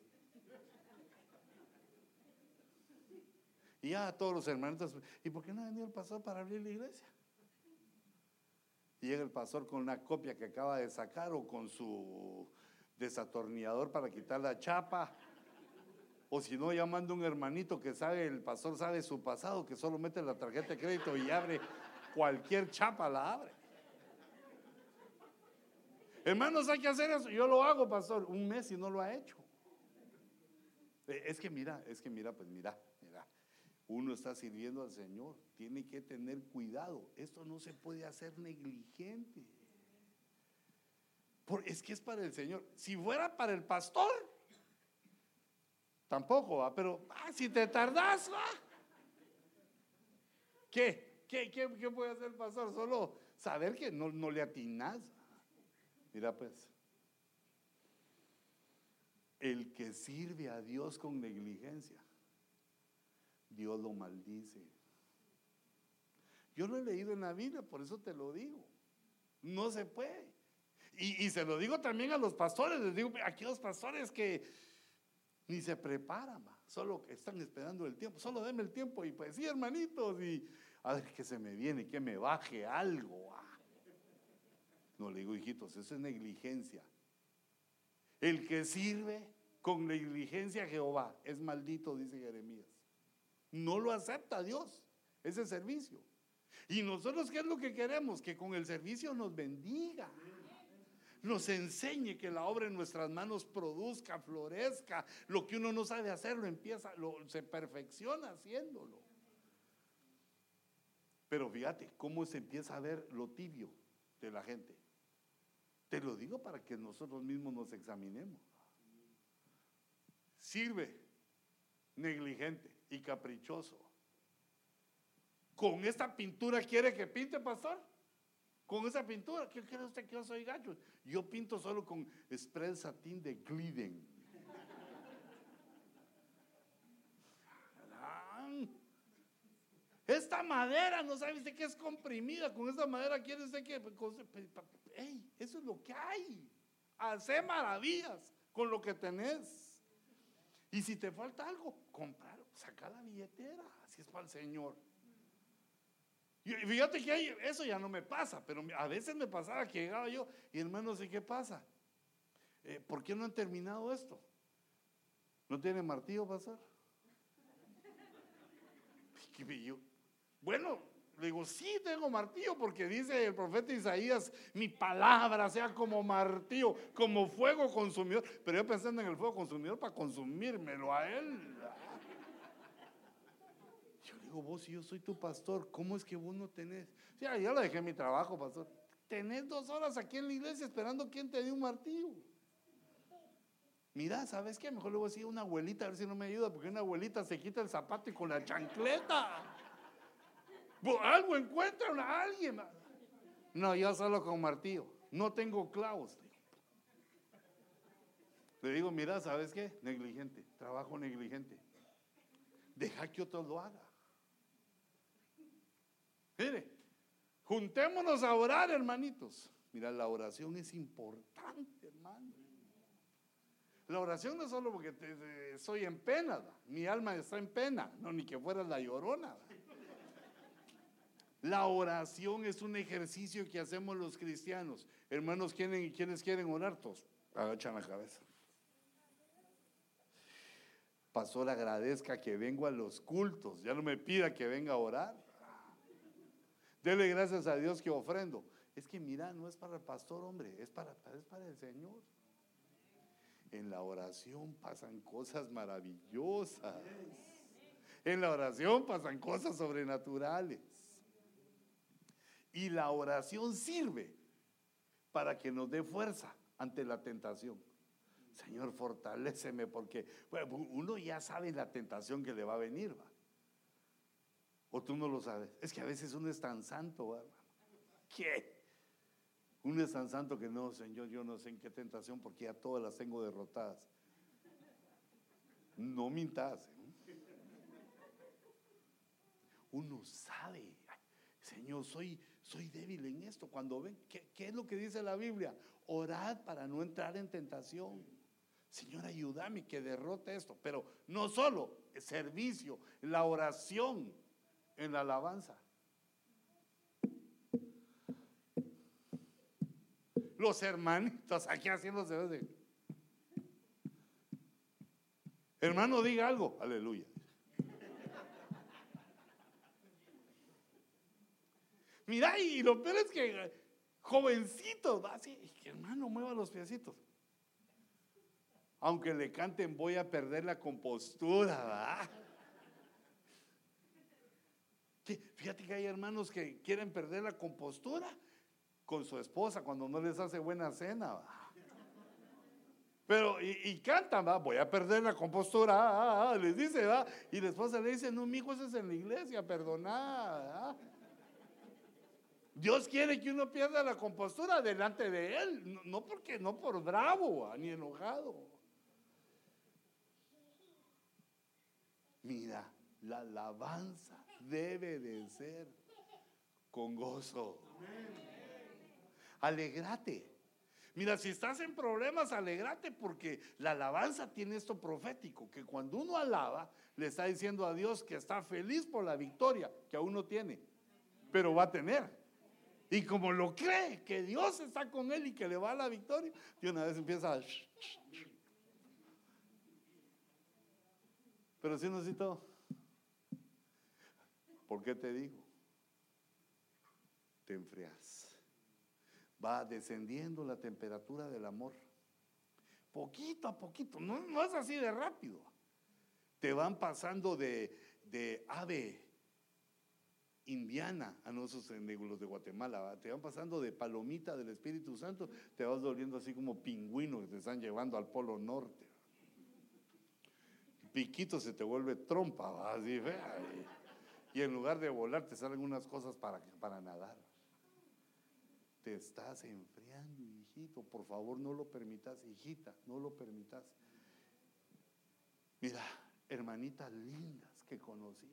Y ya todos los hermanitos, ¿y por qué no ha venido el pastor para abrir la iglesia? Llega el pastor con una copia que acaba de sacar o con su desatornillador para quitar la chapa. O si no, llamando a un hermanito que sabe, el pastor sabe su pasado, que solo mete la tarjeta de crédito y abre cualquier chapa, la abre. Hermanos, hay que hacer eso. Yo lo hago, pastor, un mes y no lo ha hecho. Eh, es que mira, es que mira, pues mira. Uno está sirviendo al Señor, tiene que tener cuidado. Esto no se puede hacer negligente es que es para el Señor. Si fuera para el pastor, tampoco va, pero ah, si te tardas, va. ¿Qué? ¿Qué, qué, qué puede hacer el pastor? Solo saber que no, no le atinas. Mira pues. El que sirve a Dios con negligencia, Dios lo maldice. Yo lo he leído en la Biblia, por eso te lo digo. No se puede. Y, se lo digo también a los pastores, les digo, aquí los pastores que ni se preparan, solo están esperando el tiempo, solo denme el tiempo y pues sí, hermanitos, y a ver que se me viene, que me baje algo. No le digo, hijitos, eso es negligencia. El que sirve con negligencia a Jehová es maldito, dice Jeremías. No lo acepta Dios, ese servicio. Y nosotros, ¿qué es lo que queremos? Que con el servicio nos bendiga nos enseñe que la obra en nuestras manos produzca, florezca. Lo que uno no sabe hacer, lo empieza, lo, se perfecciona haciéndolo. Pero fíjate cómo se empieza a ver lo tibio de la gente. Te lo digo para que nosotros mismos nos examinemos. Sirve negligente y caprichoso. ¿Con esta pintura quiere que pinte, pastor? con esa pintura. ¿Qué cree usted que yo soy gacho? Yo pinto solo con spray satín de Gliden. Esta madera, no sabe usted que es comprimida. Con esta madera quiere usted que. Ey, eso es lo que hay. Hace maravillas con lo que tenés. Y si te falta algo, comprarlo, saca la billetera. Así es para el Señor. Y fíjate que eso ya no me pasa, pero a veces me pasaba que llegaba yo y hermano, sé qué pasa. Eh, ¿Por qué no han terminado esto? ¿No tiene martillo, pasar? Bueno, le digo, sí tengo martillo porque dice el profeta Isaías, mi palabra sea como martillo, como fuego consumidor. Pero yo pensando en el fuego consumidor para consumírmelo a él vos y yo soy tu pastor, ¿cómo es que vos no tenés? Ya, ya lo dejé mi trabajo, pastor. Tenés dos horas aquí en la iglesia esperando quien te dé un martillo. Mira, ¿sabes qué? Mejor le voy a decir a una abuelita a ver si no me ayuda, porque una abuelita se quita el zapato y con la chancleta. Algo encuentra a alguien. No, yo solo con martillo. No tengo clavos. Le digo, mira, ¿sabes qué? Negligente, trabajo negligente. Deja que otro lo haga. Mire, juntémonos a orar, hermanitos. Mira, la oración es importante, hermano. La oración no es solo porque te, soy en pena, mi alma está en pena, no, ni que fuera la llorona. La oración es un ejercicio que hacemos los cristianos. Hermanos, ¿quieren, ¿quiénes quieren orar? Todos agachan la cabeza. Pastor, agradezca que vengo a los cultos. Ya no me pida que venga a orar. Dele gracias a Dios que ofrendo. Es que mira, no es para el pastor, hombre, es para, es para el Señor. En la oración pasan cosas maravillosas. En la oración pasan cosas sobrenaturales. Y la oración sirve para que nos dé fuerza ante la tentación. Señor, fortaléceme porque uno ya sabe la tentación que le va a venir. ¿va? ¿O tú no lo sabes? Es que a veces uno es tan santo, hermano. ¿Qué? Uno es tan santo que no, Señor, yo no sé en qué tentación porque ya todas las tengo derrotadas. No mintas. ¿eh? Uno sabe, Señor, soy, soy débil en esto. Cuando ven, ¿qué, ¿qué es lo que dice la Biblia? Orad para no entrar en tentación. Señor, ayúdame que derrote esto. Pero no solo el servicio, la oración en la alabanza. Los hermanitos aquí haciéndose. Hermano, diga algo. Aleluya. Mira, y lo peor es que jovencitos, así, hermano, mueva los piecitos. Aunque le canten, voy a perder la compostura. Fíjate que hay hermanos que quieren perder la compostura con su esposa cuando no les hace buena cena. Pero, y, y cantan, ¿va? voy a perder la compostura, ah, ah, ah, les dice, ¿va? y la esposa le dice, no, mi hijo, eso es en la iglesia, perdoná. Dios quiere que uno pierda la compostura delante de él, no porque, no por bravo, ni enojado. Mira, la alabanza debe de ser con gozo. Alegrate. Mira, si estás en problemas, alegrate porque la alabanza tiene esto profético, que cuando uno alaba, le está diciendo a Dios que está feliz por la victoria que aún no tiene, pero va a tener. Y como lo cree, que Dios está con él y que le va a la victoria, de una vez empieza a... Pero si necesito, ¿por qué te digo? Te enfrias va descendiendo la temperatura del amor. Poquito a poquito, no, es así de rápido. Te van pasando de, de ave indiana a nosotros los de Guatemala, te van pasando de palomita del Espíritu Santo, te vas doliendo así como pingüino que te están llevando al polo norte. Piquito se te vuelve trompa, así fea. Y, en lugar de volar te salen unas cosas para, para nadar te estás enfriando, hijito. Por favor, no lo permitas, hijita, no lo permitas. Mira, hermanitas lindas que conocí.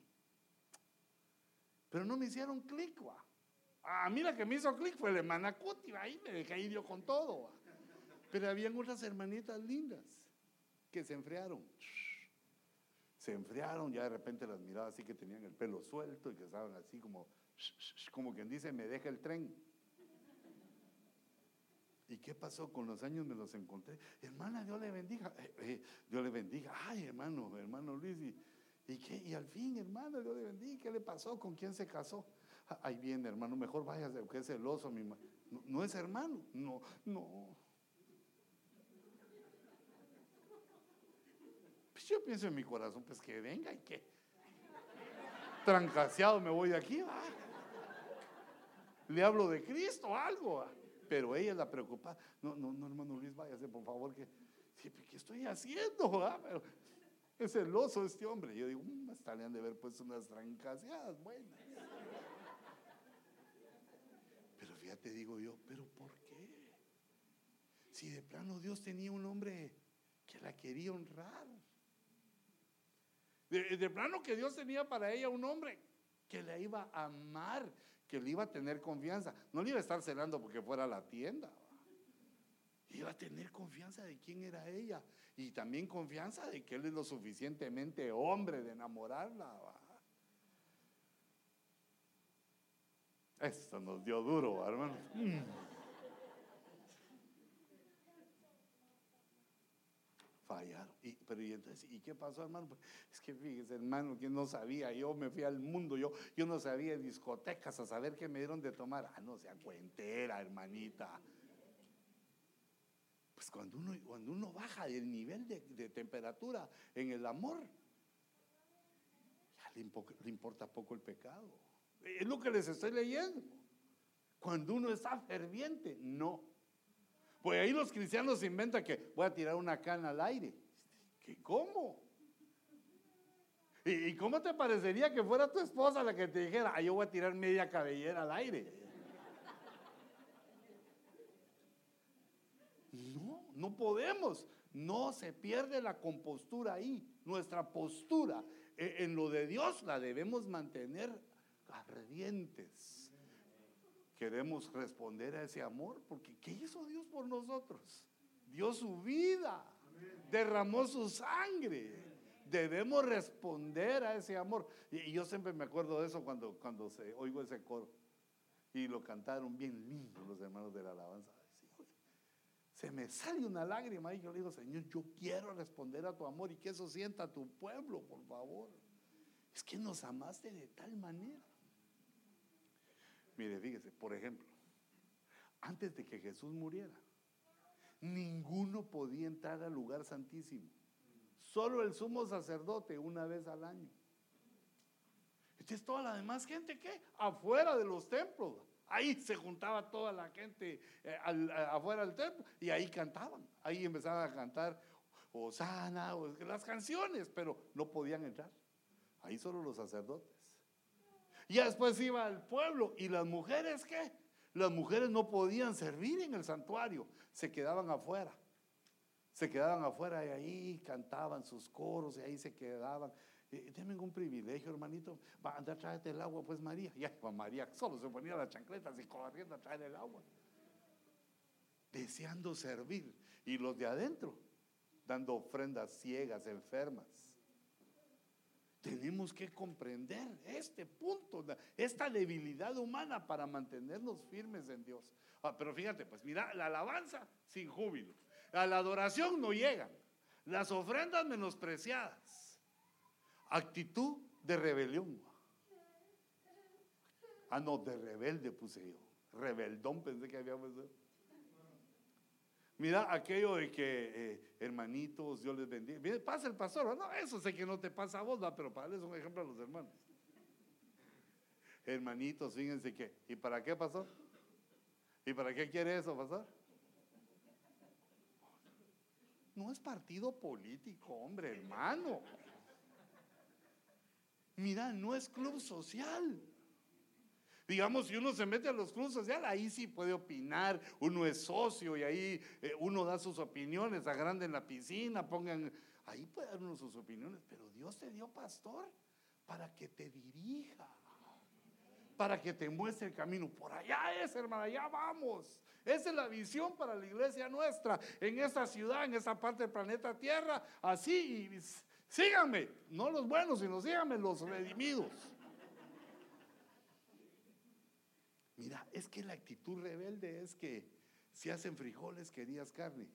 Pero no me hicieron clic, va. A mí la que me hizo clic fue la hermana ahí me dejé ir yo con todo. Pero habían otras hermanitas lindas que se enfriaron. Se enfriaron, ya de repente las miraba así que tenían el pelo suelto y que estaban así como, como quien dice, me deja el tren. ¿Y qué pasó? Con los años me los encontré. Hermana, Dios le bendiga. Eh, eh, Dios le bendiga. Ay, hermano, hermano Luis. ¿Y, qué? Y al fin, hermano, Dios le bendiga. ¿Qué le pasó? ¿Con quién se casó? Ahí viene, hermano, mejor váyase, porque es celoso. Mi no, no es hermano. No, no. Pues yo pienso en mi corazón, pues que venga y que. Trancaseado me voy de aquí, va. Le hablo de Cristo, algo. ¿va? pero ella la preocupada. No, no, no, hermano Luis, váyase, por favor, que, ¿qué estoy haciendo? Ah? Pero es celoso este hombre. Yo digo, mmm, hasta le han de ver pues unas trancaseadas buenas. Pero fíjate, digo yo, ¿pero por qué? Si de plano Dios tenía un hombre que la quería honrar. De, plano que Dios tenía para ella un hombre que la iba a amar que le iba a tener confianza. No le iba a estar celando porque fuera a la tienda. Iba a tener confianza de quién era ella. Y también confianza de que él es lo suficientemente hombre de enamorarla. Esto nos dio duro, hermano. Mm. fallaron. Pero y entonces, ¿y qué pasó, hermano? Pues, es que fíjese, hermano, que no sabía, yo me fui al mundo, yo, yo no sabía discotecas a saber qué me dieron de tomar. Ah, no sea cuentera, hermanita. Pues cuando uno, cuando uno baja el nivel de, de temperatura en el amor, ya le, le importa poco el pecado. Es lo que les estoy leyendo. Cuando uno está ferviente, no. Pues ahí los cristianos inventan que voy a tirar una cana al aire. ¿Qué cómo? ¿Y, cómo te parecería que fuera tu esposa la que te dijera, ah, yo voy a tirar media cabellera al aire? No, no podemos. No se pierde la compostura ahí. Nuestra postura eh, en lo de Dios la debemos mantener ardientes queremos responder a ese amor, porque ¿qué hizo Dios por nosotros? Dio su vida, derramó su sangre. Debemos responder a ese amor. Y, yo siempre me acuerdo de eso cuando, cuando se, oigo ese coro. Y lo cantaron bien lindo los hermanos de la alabanza. Se me sale una lágrima y yo le digo, Señor, yo quiero responder a tu amor y que eso sienta tu pueblo, por favor. Es que nos amaste de tal manera. Mire, fíjese, por ejemplo, antes de que Jesús muriera, ninguno podía entrar al lugar santísimo. Solo el sumo sacerdote una vez al año. Entonces toda la demás gente, ¿qué? Afuera de los templos. Ahí se juntaba toda la gente eh, afuera del templo y ahí cantaban. Ahí empezaban a cantar Osana, o las canciones, pero no podían entrar. Ahí solo los sacerdotes. Y después iba al pueblo. ¿Y las mujeres qué? Las mujeres no podían servir en el santuario, se quedaban afuera. Se quedaban afuera y ahí cantaban sus coros y ahí se quedaban. eh, tienen un privilegio, hermanito. Va, anda, tráete el agua, pues María. Ya, Juan María solo se ponía las chancletas y corriendo a traer el agua. Deseando servir. Y los de adentro, dando ofrendas ciegas, enfermas. Tenemos que comprender este punto, esta debilidad humana para mantenernos firmes en Dios. Ah, pero fíjate, pues mira, la alabanza sin júbilo. A la adoración no llegan. Las ofrendas menospreciadas. Actitud de rebelión. Ah, no, de rebelde puse yo. Rebeldón pensé que habíamos. Mira aquello de que, eh, hermanitos, Dios les bendiga. pasa el pastor. No, eso sé que no te pasa a vos, pero para darles un ejemplo a los hermanos. Hermanitos, fíjense que. ¿Y para qué pasó? ¿Y para qué quiere eso pasar? No es partido político, hombre, hermano. Mira, no es club social. Digamos, si uno se mete a los clubes sociales, ahí sí puede opinar, uno es socio y ahí eh, uno da sus opiniones, agranden la piscina, pongan, ahí puede dar uno sus opiniones, pero Dios te dio pastor para que te dirija, para que te muestre el camino. Por allá es, hermano, allá vamos. Esa es la visión para la iglesia nuestra, en esta ciudad, en esta parte del planeta Tierra, así, síganme, no los buenos, sino síganme los redimidos. Mira, es que la actitud rebelde es que si hacen frijoles querías carne,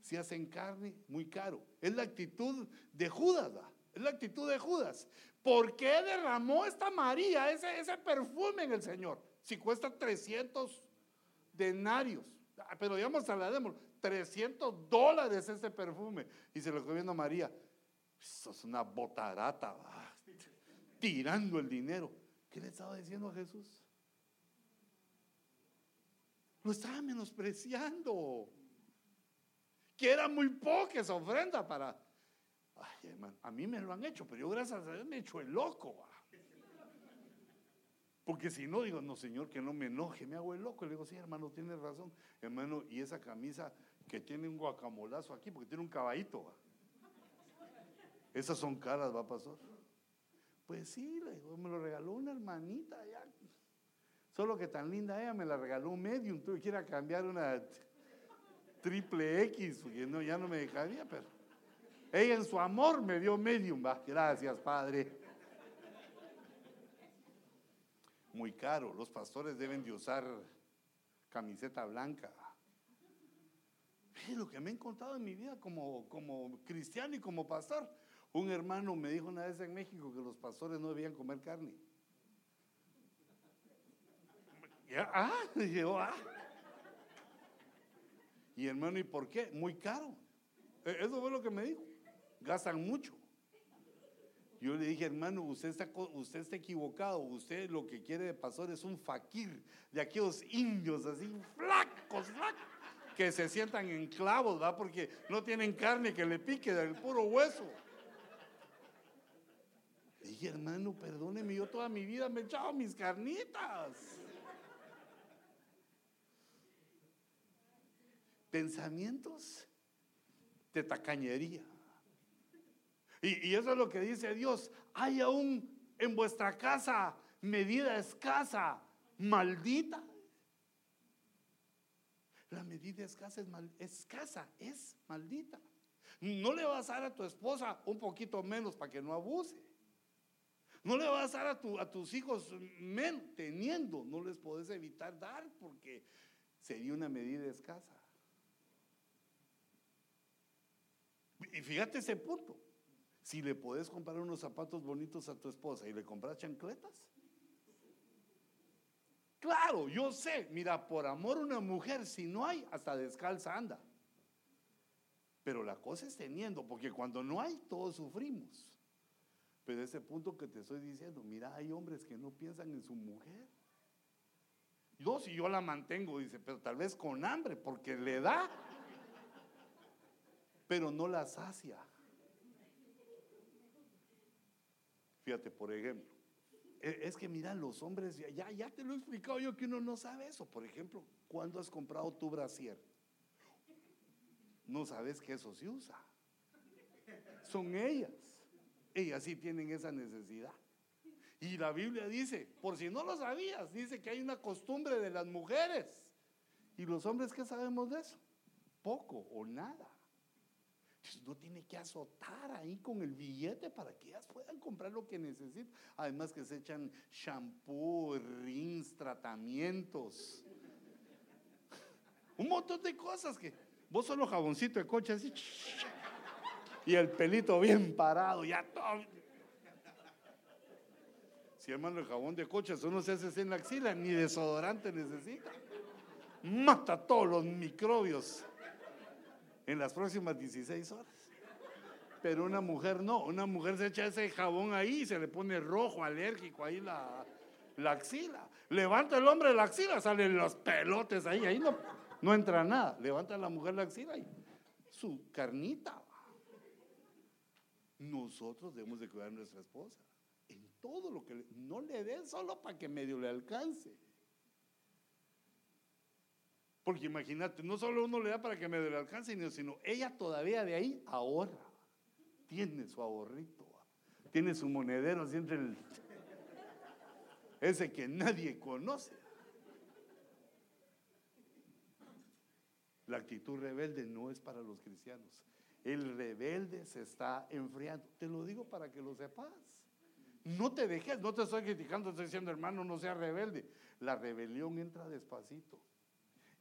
si hacen carne muy caro. Es la actitud de Judas, es la actitud de Judas. ¿Por qué derramó esta María ese, perfume en el Señor? Si cuesta 300 denarios, ah, pero digamos, traslademos, 300 dólares ese perfume. Y se lo comiendo a María. Eso es una botarata, tirando el dinero. ¿Qué le estaba diciendo a Jesús? Lo estaba menospreciando. Que era muy poca esa ofrenda para... Ay, hermano, a mí me lo han hecho, pero yo gracias a Dios me he hecho el loco. Porque si no, digo, no, Señor, que no me enoje, me hago el loco. Le digo, sí, hermano, tienes razón. Hermano, y esa camisa que tiene un guacamolazo aquí, porque tiene un caballito. Esas son caras, va a pasar. Pues sí, le digo, me lo regaló una hermanita ya. Solo que tan linda ella me la regaló un medium. Tuve que ir a cambiar una triple X, porque no, ya no me dejaría, pero ella en su amor me dio medium. Gracias, Padre. Muy caro. Los pastores deben de usar camiseta blanca. Lo que me he encontrado en mi vida como, como cristiano y como pastor. Un hermano me dijo una vez en México que los pastores no debían comer carne. Ah, ah. Y hermano, ¿y por qué? Muy caro. E, eso fue lo que me dijo. Gastan mucho. Yo le dije, hermano, usted está, usted está equivocado. Usted lo que quiere de pastor es un fakir de aquellos indios así, flacos, flacos, que se sientan en clavos, ¿va? Porque no tienen carne que le pique del puro hueso. Le dije, hermano, perdóneme, yo toda mi vida me he echado mis carnitas. Pensamientos de tacañería. Y, eso es lo que dice Dios. Hay aún en vuestra casa medida escasa, maldita. La medida escasa es, escasa, es maldita. No le vas a dar a tu esposa un poquito menos para que no abuse. No le vas a dar a, tu, a tus hijos menos, teniendo, no les podés evitar dar porque sería una medida escasa. Y fíjate ese punto. Si le puedes comprar unos zapatos bonitos a tu esposa y le compras chancletas. Claro, yo sé, mira, por amor una mujer, si no hay, hasta descalza anda. Pero la cosa es teniendo, porque cuando no hay, todos sufrimos. Pero ese punto que te estoy diciendo, mira, hay hombres que no piensan en su mujer. Yo si yo la mantengo, dice, pero tal vez con hambre, porque le da pero no la sacia. Fíjate, por ejemplo, e, es que mira, los hombres, ya, ya te lo he explicado yo que uno no sabe eso. Por ejemplo, ¿cuándo has comprado tu brasier? No sabes que eso se usa. Son ellas. Ellas sí tienen esa necesidad. Y la Biblia dice, por si no lo sabías, dice que hay una costumbre de las mujeres. ¿Y los hombres qué sabemos de eso? Poco o nada. No tiene que azotar ahí con el billete para que ellas puedan comprar lo que necesitan. Además que se echan shampoo, rins, tratamientos. Un montón de cosas que vos solo jaboncito de coche así. Y el pelito bien parado, ya todo si hermano el jabón de coche, eso no se hace en la axila, ni desodorante necesita. Mata todos los microbios en las próximas 16 horas. Pero una mujer no, una mujer se echa ese jabón ahí y se le pone rojo, alérgico ahí la, la axila. Levanta el hombre la axila, salen los pelotes ahí, ahí no, no entra nada. Levanta la mujer la axila y su carnita. Nosotros debemos de cuidar a nuestra esposa en todo lo que no le den solo para que medio le alcance. Porque imagínate, no solo uno le da para que medio le alcance, sino ella todavía de ahí ahorra. Tiene su ahorrito, tiene su monedero así entre el. Ese que nadie conoce. La actitud rebelde no es para los cristianos. El rebelde se está enfriando. Te lo digo para que lo sepas. No te dejes, no te estoy criticando, estoy diciendo, hermano, no seas rebelde. La rebelión entra despacito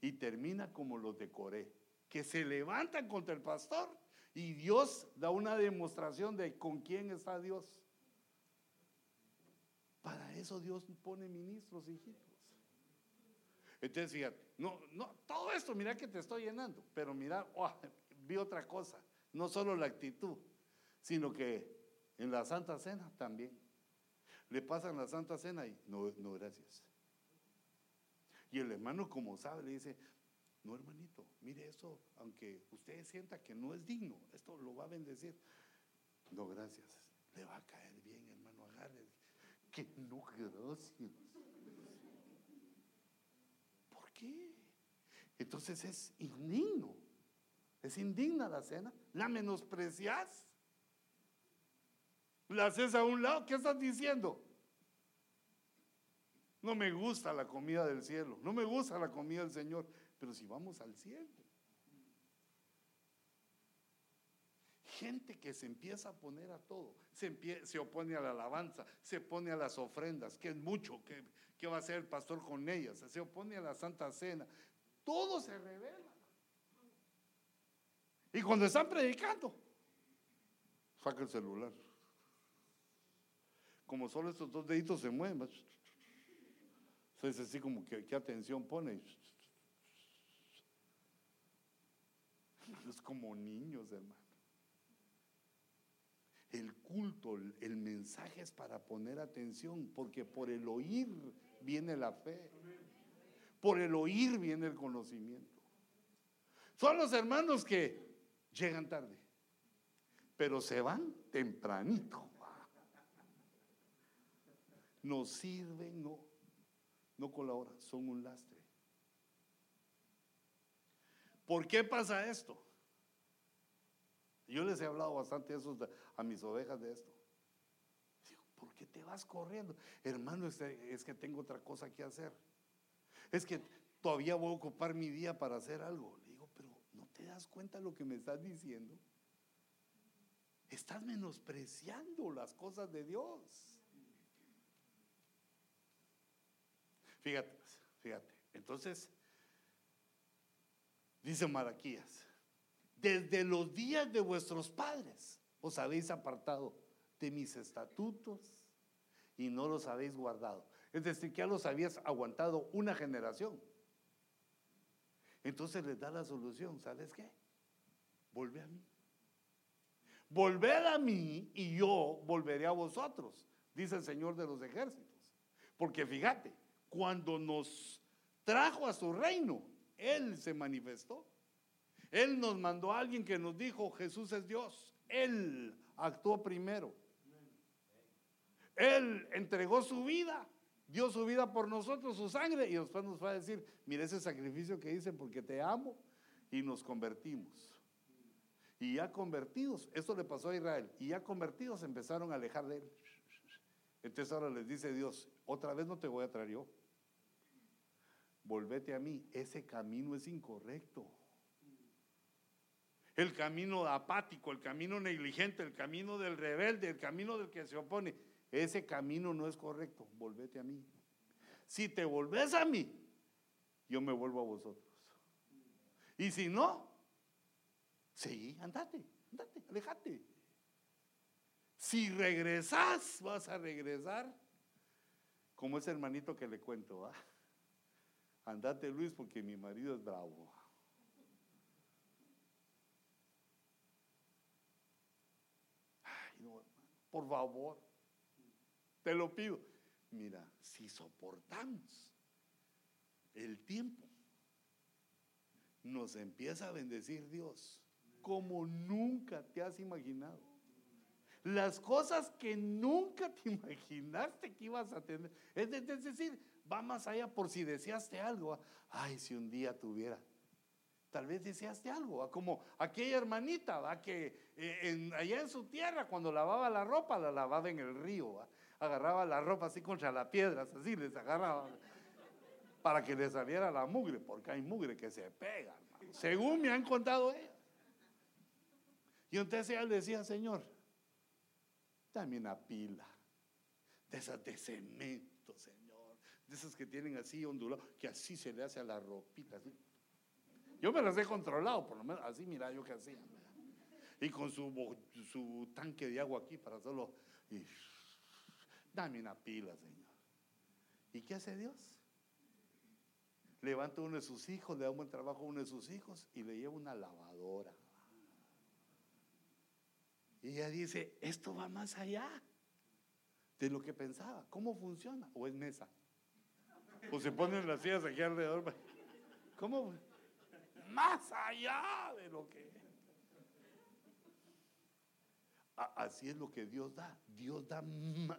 y termina como los de Coré, que se levantan contra el pastor y Dios da una demostración de con quién está Dios. Para eso Dios pone ministros, hijitos. Entonces, fíjate, no, no, todo esto, mira que te estoy llenando, pero mira, oh, vi otra cosa, no solo la actitud, sino que en la Santa Cena también. Le pasan la Santa Cena y no, no, gracias. Y el hermano, como sabe, le dice, no, hermanito, mire eso, aunque usted sienta que no es digno, esto lo va a bendecir. No, gracias. Le va a caer bien, hermano, agarre. Que no, gracias. ¿Por qué? Entonces es indigno. Es indigna la cena. La menosprecias. La haces a un lado, ¿qué estás diciendo? No me gusta la comida del cielo, no me gusta la comida del Señor, pero si vamos al cielo. Gente que se empieza a poner a todo, se, opone a la alabanza, se opone a las ofrendas, que es mucho, que, que va a hacer el pastor con ellas, se opone a la Santa Cena, todo se revela. Y cuando están predicando, saca el celular como solo estos dos deditos se mueven, es así como que qué atención pone. Es como niños, hermano. El culto, el mensaje es para poner atención, porque por el oír viene la fe. Por el oír viene el conocimiento. Son los hermanos que llegan tarde, pero se van tempranito no sirven, no, no colaboran, son un lastre. ¿Por qué pasa esto? Yo les he hablado bastante a mis ovejas de esto. ¿Por qué te vas corriendo? Hermano, es que tengo otra cosa que hacer. Es que todavía voy a ocupar mi día para hacer algo. Le digo, pero ¿no te das cuenta de lo que me estás diciendo? Estás menospreciando las cosas de Dios. Fíjate, fíjate. Entonces, dice Malaquías, desde los días de vuestros padres os habéis apartado de mis estatutos y no los habéis guardado. Es decir, que ya los habías aguantado una generación. Entonces les da la solución, ¿sabes qué? Volve a mí. Volved a mí y yo volveré a vosotros, dice el Señor de los ejércitos. Porque fíjate, cuando nos trajo a su reino, Él se manifestó. Él nos mandó a alguien que nos dijo, Jesús es Dios. Él actuó primero. Él entregó su vida, dio su vida por nosotros, su sangre, y después nos va a decir, mire ese sacrificio que hice porque te amo, y nos convertimos. Y ya convertidos, esto le pasó a Israel, y ya convertidos empezaron a alejar de él. Entonces ahora les dice Dios, otra vez no te voy a traer yo. Volvete a mí, ese camino es incorrecto. El camino apático, el camino negligente, el camino del rebelde, el camino del que se opone, ese camino no es correcto. Volvete a mí. Si te volvés a mí, yo me vuelvo a vosotros. Y si no, sí, andate, andate, alejate. Si regresas, vas a regresar como ese hermanito que le cuento. Andate Luis porque mi marido es bravo. por favor, te lo pido. Mira, si soportamos el tiempo, nos empieza a bendecir Dios como nunca te has imaginado. Las cosas que nunca te imaginaste que ibas a tener. Es, decir, va más allá por si deseaste algo. Ay, si un día tuviera. Tal vez deseaste algo, como aquella hermanita, ¿va? que eh, allá en su tierra cuando lavaba la ropa, la lavaba en el río, agarraba la ropa así contra las piedras, así les agarraba para que le saliera la mugre, porque hay mugre que se pega, según me han contado ellos. Y entonces ella le decía, Señor, dame una pila de esas de cemento, Señor, de esas que tienen así ondulado, que así se le hace a la ropita. Yo me las he controlado, por lo menos así, mira yo que hacía. Y con su, su tanque de agua aquí para solo. Y, dame una pila, Señor. ¿Y qué hace Dios? Levanta uno de sus hijos, le da un buen trabajo a uno de sus hijos y le lleva una lavadora. Y ella dice, esto va más allá de lo que pensaba. ¿Cómo funciona? ¿O es mesa? ¿O se ponen las sillas aquí alrededor? ¿Cómo? más allá de lo que... Así es lo que Dios da. Dios da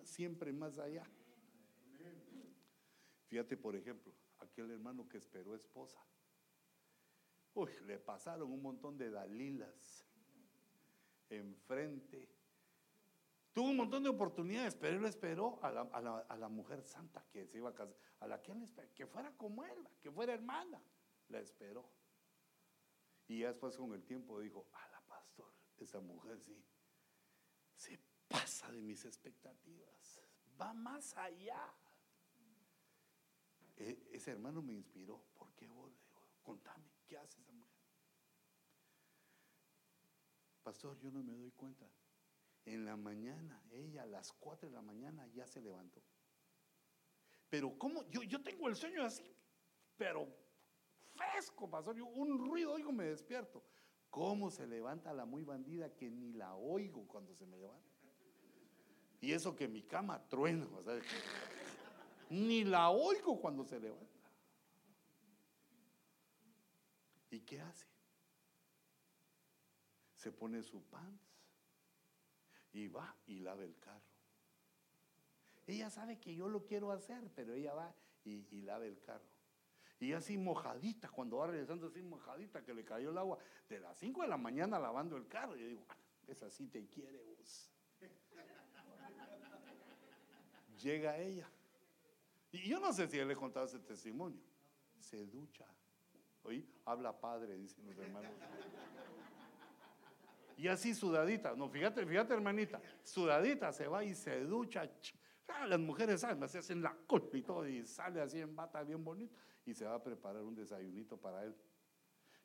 siempre más allá. Fíjate, por ejemplo, aquel hermano que esperó esposa. Uy, le pasaron un montón de dalilas enfrente. Tuvo un montón de oportunidades, pero él esperó a la, mujer santa que se iba a casar, a la que él esperó, que fuera como él, que fuera hermana. La esperó. Y ya después con el tiempo dijo, a la pastor, esa mujer sí, se pasa de mis expectativas, va más allá. E, ese hermano me inspiró, ¿por qué vos? contame, ¿qué hace esa mujer? Pastor, yo no me doy cuenta. En la mañana, ella a las 4 de la mañana ya se levantó. Pero ¿cómo? Yo, yo tengo el sueño así, pero fresco, pastor. Yo, un ruido oigo, me despierto. ¿Cómo se levanta la muy bandida que ni la oigo cuando se me levanta? Y eso que mi cama truena, ni la oigo cuando se levanta. ¿Y qué hace? Se pone su pants y va y lava el carro. Ella sabe que yo lo quiero hacer, pero ella va y, y lava el carro. Y así mojadita, cuando va regresando así mojadita, que le cayó el agua, de las 5 de la mañana lavando el carro. Y yo digo, esa sí te quiere vos. Llega ella. Y yo no sé si él le contaba ese testimonio. Se ducha. Oí, habla padre, dicen los hermanos. Y así sudadita, no, fíjate, fíjate hermanita, sudadita se va y se ducha. Ah, las mujeres saben, se hacen la culpa y todo, y sale así en bata bien bonito y se va a preparar un desayunito para él.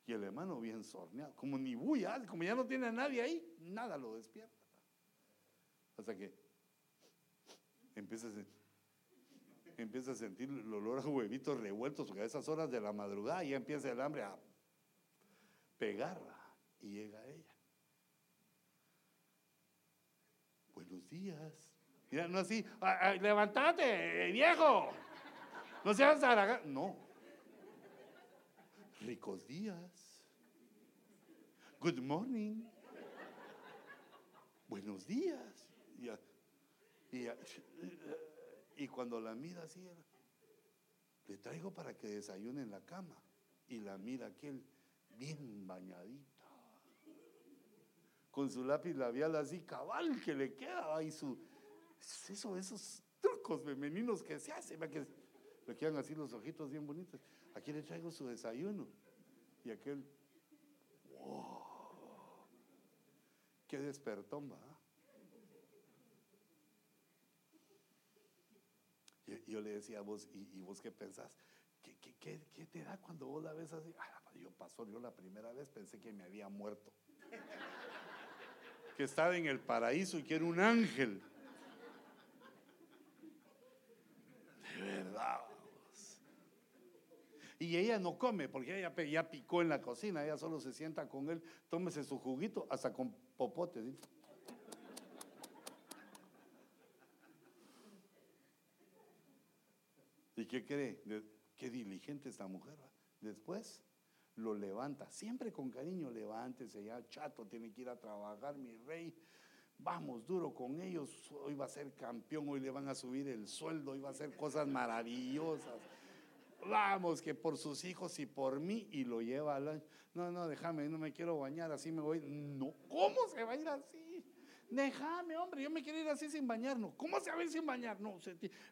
Y el hermano bien sorneado, como ni bulla, como ya no tiene a nadie ahí, nada lo despierta. Hasta que empieza a, empieza a sentir el olor a huevitos revueltos, porque a esas horas de la madrugada ya empieza el hambre a pegarla y llega ella. Buenos días. Mira, no así, levantate, viejo. No seas No ricos días. Good morning. Buenos días. Y, cuando la mira así, le traigo para que desayune en la cama. Y la mira aquel bien bañadita. Con su lápiz labial así cabal que le queda y su eso esos trucos femeninos que se hacen que le quedan así los ojitos bien bonitos. Aquí le traigo su desayuno. Y aquel wow qué despertón va yo, le decía a vos y, vos qué pensás ¿Qué, qué, qué, te da cuando vos la ves así? Ah, yo pasó, yo la primera vez pensé que me había muerto que estaba en el paraíso y que era un ángel. De verdad. Y ella no come porque ella ya picó en la cocina, ella solo se sienta con él, tómese su juguito hasta con popotes. ¿Y qué cree? Qué diligente esta mujer. Después lo levanta, siempre con cariño, levántese ya, chato, tiene que ir a trabajar, mi rey. Vamos duro con ellos, hoy va a ser campeón, hoy le van a subir el sueldo, hoy va a hacer cosas maravillosas. Vamos, que por sus hijos y por mí, y lo lleva al... No, no, déjame, no me quiero bañar, así me voy. No, ¿cómo se va a ir así? Déjame, hombre, yo me quiero ir así sin bañarnos. ¿Cómo se va a ir sin bañar? No,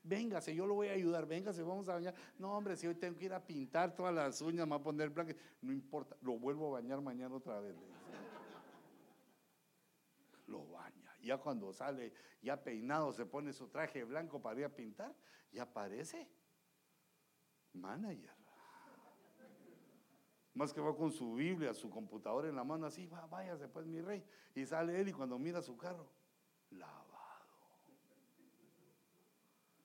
véngase, yo lo voy a ayudar, véngase, vamos a bañar. No, hombre, si hoy tengo que ir a pintar todas las uñas, me voy a poner blanco. No importa, lo vuelvo a bañar mañana otra vez. Lo baña. Ya cuando sale, ya peinado, se pone su traje blanco para ir a pintar, ya aparece manager. Más que va con su Biblia, su computadora en la mano, así, va, váyase pues mi rey. Y sale él y cuando mira su carro, lavado.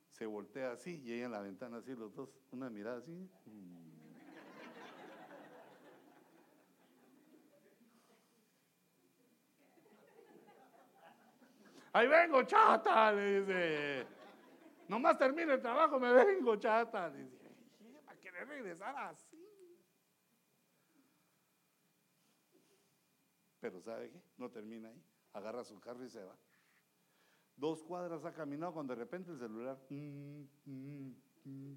Se voltea así y ella en la ventana así, los dos, una mirada así. Ahí vengo, chata, le dice. Nomás termine el trabajo, me vengo, chata. Le dice, ¿para qué le regresar así? Pero ¿sabe qué? No termina ahí. Agarra su carro y se va. Dos cuadras ha caminado cuando de repente el celular. Mm, mm, mm.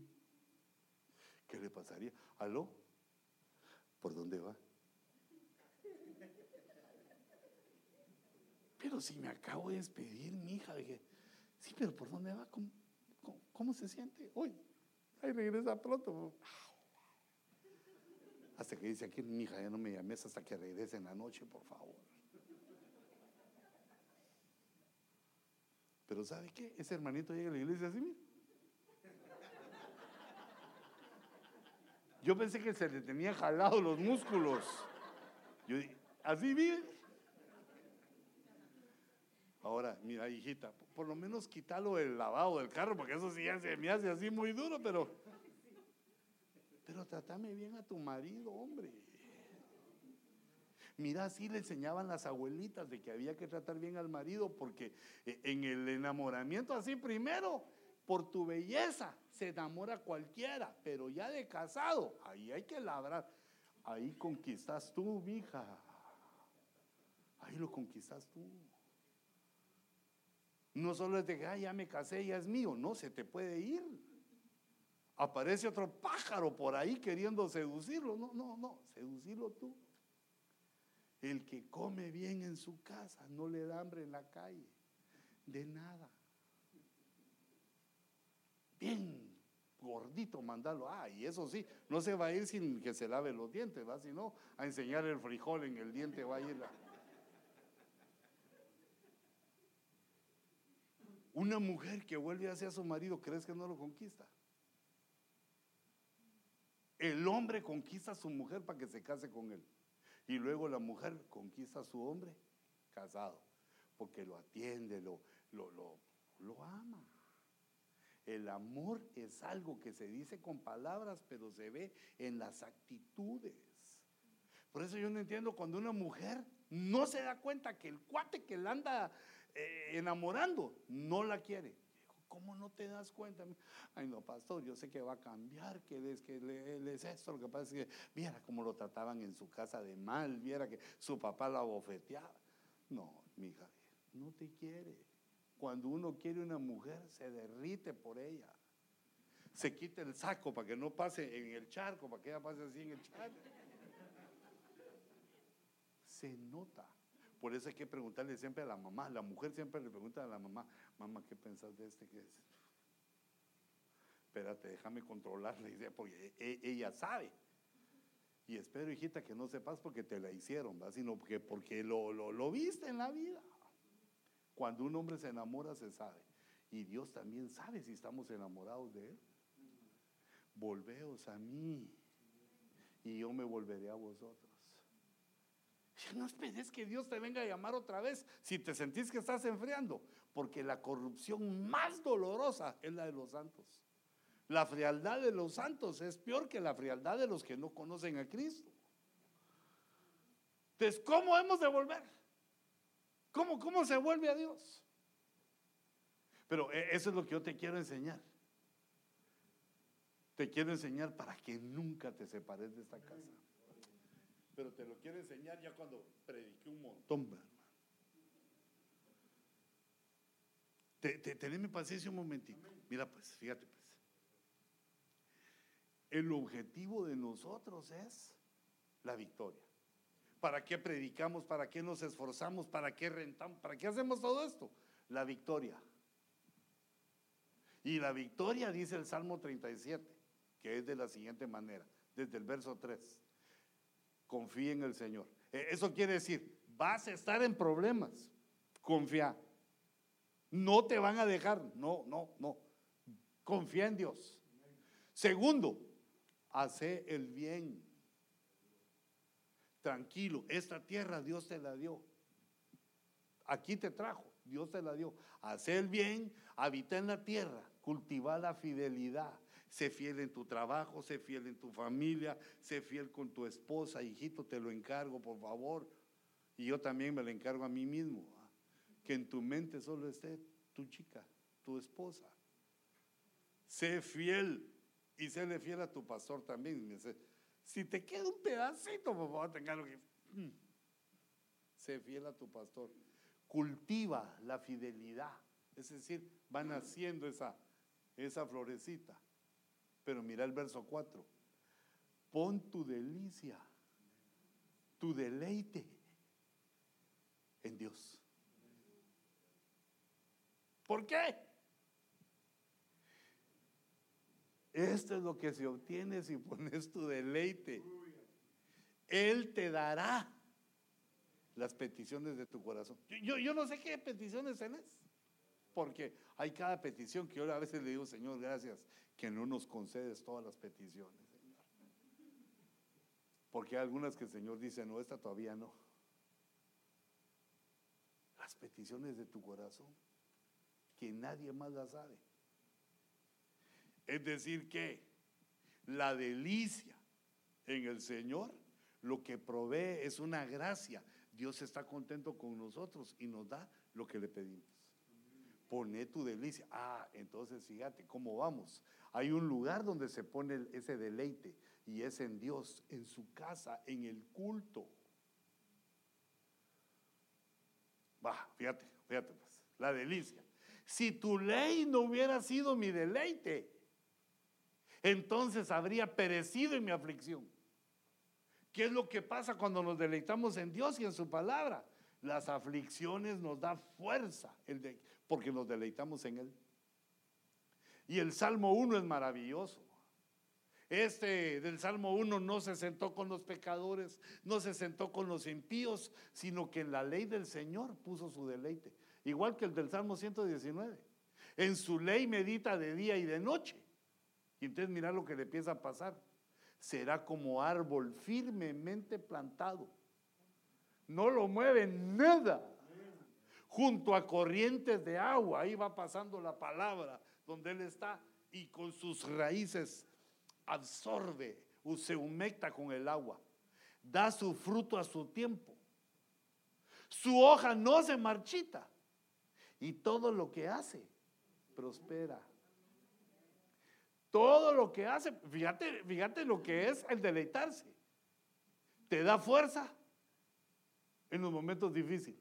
¿Qué le pasaría? ¿Aló? ¿Por dónde va? Pero si me acabo de despedir, mi hija, dije, sí, pero ¿por dónde va? ¿Cómo, se siente? Hoy, ahí regresa pronto. Hasta que dice aquí, mi hija, ya no me llames hasta que regrese en la noche, por favor. Pero ¿sabe qué? Ese hermanito llega a la iglesia así, mira. Yo pensé que se le tenía jalado los músculos. Yo así vive. Ahora, mira, hijita, por lo menos quítalo del lavado del carro, porque eso sí ya me hace así muy duro, pero pero trátame bien a tu marido, hombre. Mira, así le enseñaban las abuelitas de que había que tratar bien al marido porque eh, en el enamoramiento así primero, por tu belleza, se enamora cualquiera, pero ya de casado, ahí hay que labrar. Ahí conquistas tú, mija. Ahí lo conquistas tú. No solo es de que, ya me casé, ya es mío. No, se te puede ir aparece otro pájaro por ahí queriendo seducirlo. No, no, no, seducirlo tú. El que come bien en su casa no le da hambre en la calle, de nada. Bien gordito, mandarlo. Ah, y eso sí, no se va a ir sin que se lave los dientes, va, sino a enseñar el frijol en el diente va a ir la... Una mujer que vuelve hacia su marido, ¿crees que no lo conquista? El hombre conquista a su mujer para que se case con él. Y luego la mujer conquista a su hombre casado, porque lo atiende, lo, lo, lo, ama. El amor es algo que se dice con palabras, pero se ve en las actitudes. Por eso yo no entiendo cuando una mujer no se da cuenta que el cuate que la anda eh, enamorando no la quiere. ¿Cómo no te das cuenta? Ay, no, pastor, yo sé que va a cambiar, que es que es esto. Lo que pasa es que viera cómo lo trataban en su casa de mal, viera que su papá la bofeteaba. No, mi hija, no te quiere. Cuando uno quiere una mujer, se derrite por ella. Se quita el saco para que no pase en el charco, para que ella pase así en el charco. Se nota. Por eso hay que preguntarle siempre a la mamá. La mujer siempre le pregunta a la mamá, mamá, ¿qué pensás de este? ¿Qué es? Espérate, déjame controlarla, porque e, e, ella sabe. Y espero, hijita, que no sepas porque te la hicieron, sino porque, porque lo, lo, lo viste en la vida. Cuando un hombre se enamora, se sabe. Y Dios también sabe si estamos enamorados de Él. Volveos a mí y yo me volveré a vosotros. No esperes que Dios te venga a llamar otra vez si te sentís que estás enfriando, porque la corrupción más dolorosa es la de los santos. La frialdad de los santos es peor que la frialdad de los que no conocen a Cristo. Entonces, ¿cómo hemos de volver? ¿Cómo, cómo se vuelve a Dios? Pero eh, eso es lo que yo te quiero enseñar. Te quiero enseñar para que nunca te separes de esta casa pero te lo quiero enseñar ya cuando prediqué un montón, hermano. Te, teneme paciencia un momentito. Mira, pues, fíjate, pues. El objetivo de nosotros es la victoria. ¿Para qué predicamos? ¿Para qué nos esforzamos? ¿Para qué rentamos? ¿Para qué hacemos todo esto? La victoria. Y la victoria dice el Salmo 37, que es de la siguiente manera, desde el verso 3 confía en el Señor. E, eso quiere decir, vas a estar en problemas, confía. No te van a dejar, no, no, no. Confía en Dios. Segundo, hace el bien. Tranquilo, esta tierra Dios te la dio. Aquí te trajo, Dios te la dio. Hace el bien, habita en la tierra, cultiva la fidelidad. Sé fiel en tu trabajo, sé fiel en tu familia, sé fiel con tu esposa, hijito, te lo encargo, por favor. Y yo también me lo encargo a mí mismo. Que en tu mente solo esté tu chica, tu esposa. Sé fiel y séle fiel a tu pastor también. Si te queda un pedacito, por favor, tenga lo que. Mm, sé fiel a tu pastor. Cultiva la fidelidad. Es decir, van haciendo esa, esa florecita. Pero mira el verso 4. Pon tu delicia, tu deleite en Dios. ¿Por qué? Esto es lo que se obtiene si pones tu deleite. Él te dará las peticiones de tu corazón. Yo, yo, no sé qué peticiones tenés, porque hay cada petición que yo a veces le digo, Señor, gracias, que no nos concedes todas las peticiones, Señor. Porque hay algunas que el Señor dice, no, esta todavía no. Las peticiones de tu corazón, que nadie más las sabe. Es decir, que la delicia en el Señor, lo que provee es una gracia. Dios está contento con nosotros y nos da lo que le pedimos. Pone tu delicia. Ah, entonces fíjate cómo vamos. Hay un lugar donde se pone ese deleite y es en Dios, en su casa, en el culto. Va, fíjate, fíjate pues, la delicia. Si tu ley no hubiera sido mi deleite, entonces habría perecido en mi aflicción. ¿Qué es lo que pasa cuando nos deleitamos en Dios y en su palabra? Las aflicciones nos da fuerza, porque nos deleitamos en Él. Y el Salmo 1 es maravilloso. Este del Salmo 1 no se sentó con los pecadores, no se sentó con los impíos, sino que en la ley del Señor puso su deleite. Igual que el del Salmo 119. En su ley medita de día y de noche. Y entonces mira lo que le empieza a pasar. Será como árbol firmemente plantado. No lo mueve nada. Junto a corrientes de agua. Ahí va pasando la palabra donde Él está y con sus raíces absorbe o se humecta con el agua. Da su fruto a su tiempo. Su hoja no se marchita. Y todo lo que hace prospera. Todo lo que hace, fíjate, fíjate lo que es el deleitarse. Te da fuerza en los momentos difíciles.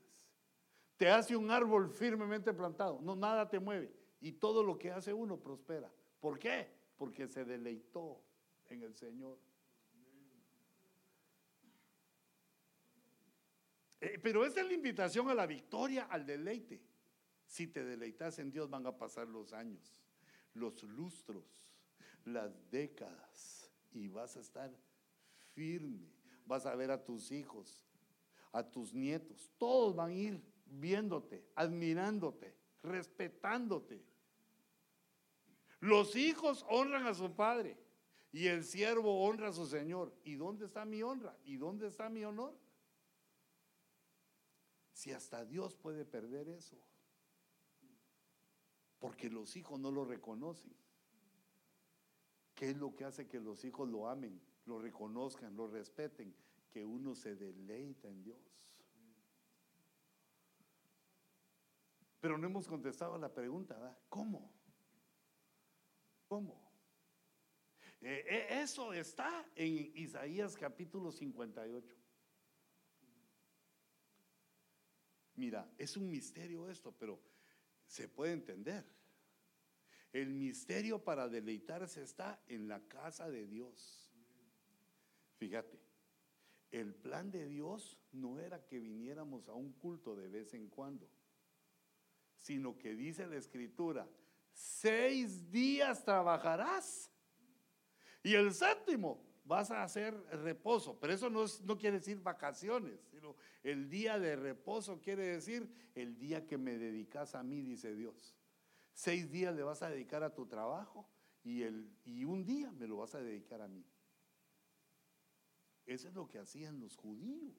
Te hace un árbol firmemente plantado. No, nada te mueve y todo lo que hace uno prospera. ¿Por qué? Porque se deleitó en el Señor. Eh, pero esta es la invitación a la victoria, al deleite. Si te deleitas en Dios van a pasar los años, los lustros, las décadas y vas a estar firme. Vas a ver a tus hijos, a tus nietos, todos van a ir viéndote, admirándote, respetándote. Los hijos honran a su padre y el siervo honra a su señor. ¿Y dónde está mi honra? ¿Y dónde está mi honor? Si hasta Dios puede perder eso. Porque los hijos no lo reconocen. ¿Qué es lo que hace que los hijos lo amen, lo reconozcan, lo respeten? Que uno se deleita en Dios. Pero no hemos contestado a la pregunta. ¿Cómo? ¿Cómo? Eh, eh, eso está en Isaías capítulo 58. Mira, es un misterio esto, pero se puede entender. El misterio para deleitarse está en la casa de Dios. Fíjate, el plan de Dios no era que viniéramos a un culto de vez en cuando, sino que dice la escritura, seis días trabajarás y el séptimo vas a hacer reposo. Pero eso no, quiere decir vacaciones, sino el día de reposo quiere decir el día que me dedicas a mí, dice Dios. Seis días le vas a dedicar a tu trabajo y, el, y un día me lo vas a dedicar a mí. Eso es lo que hacían los judíos.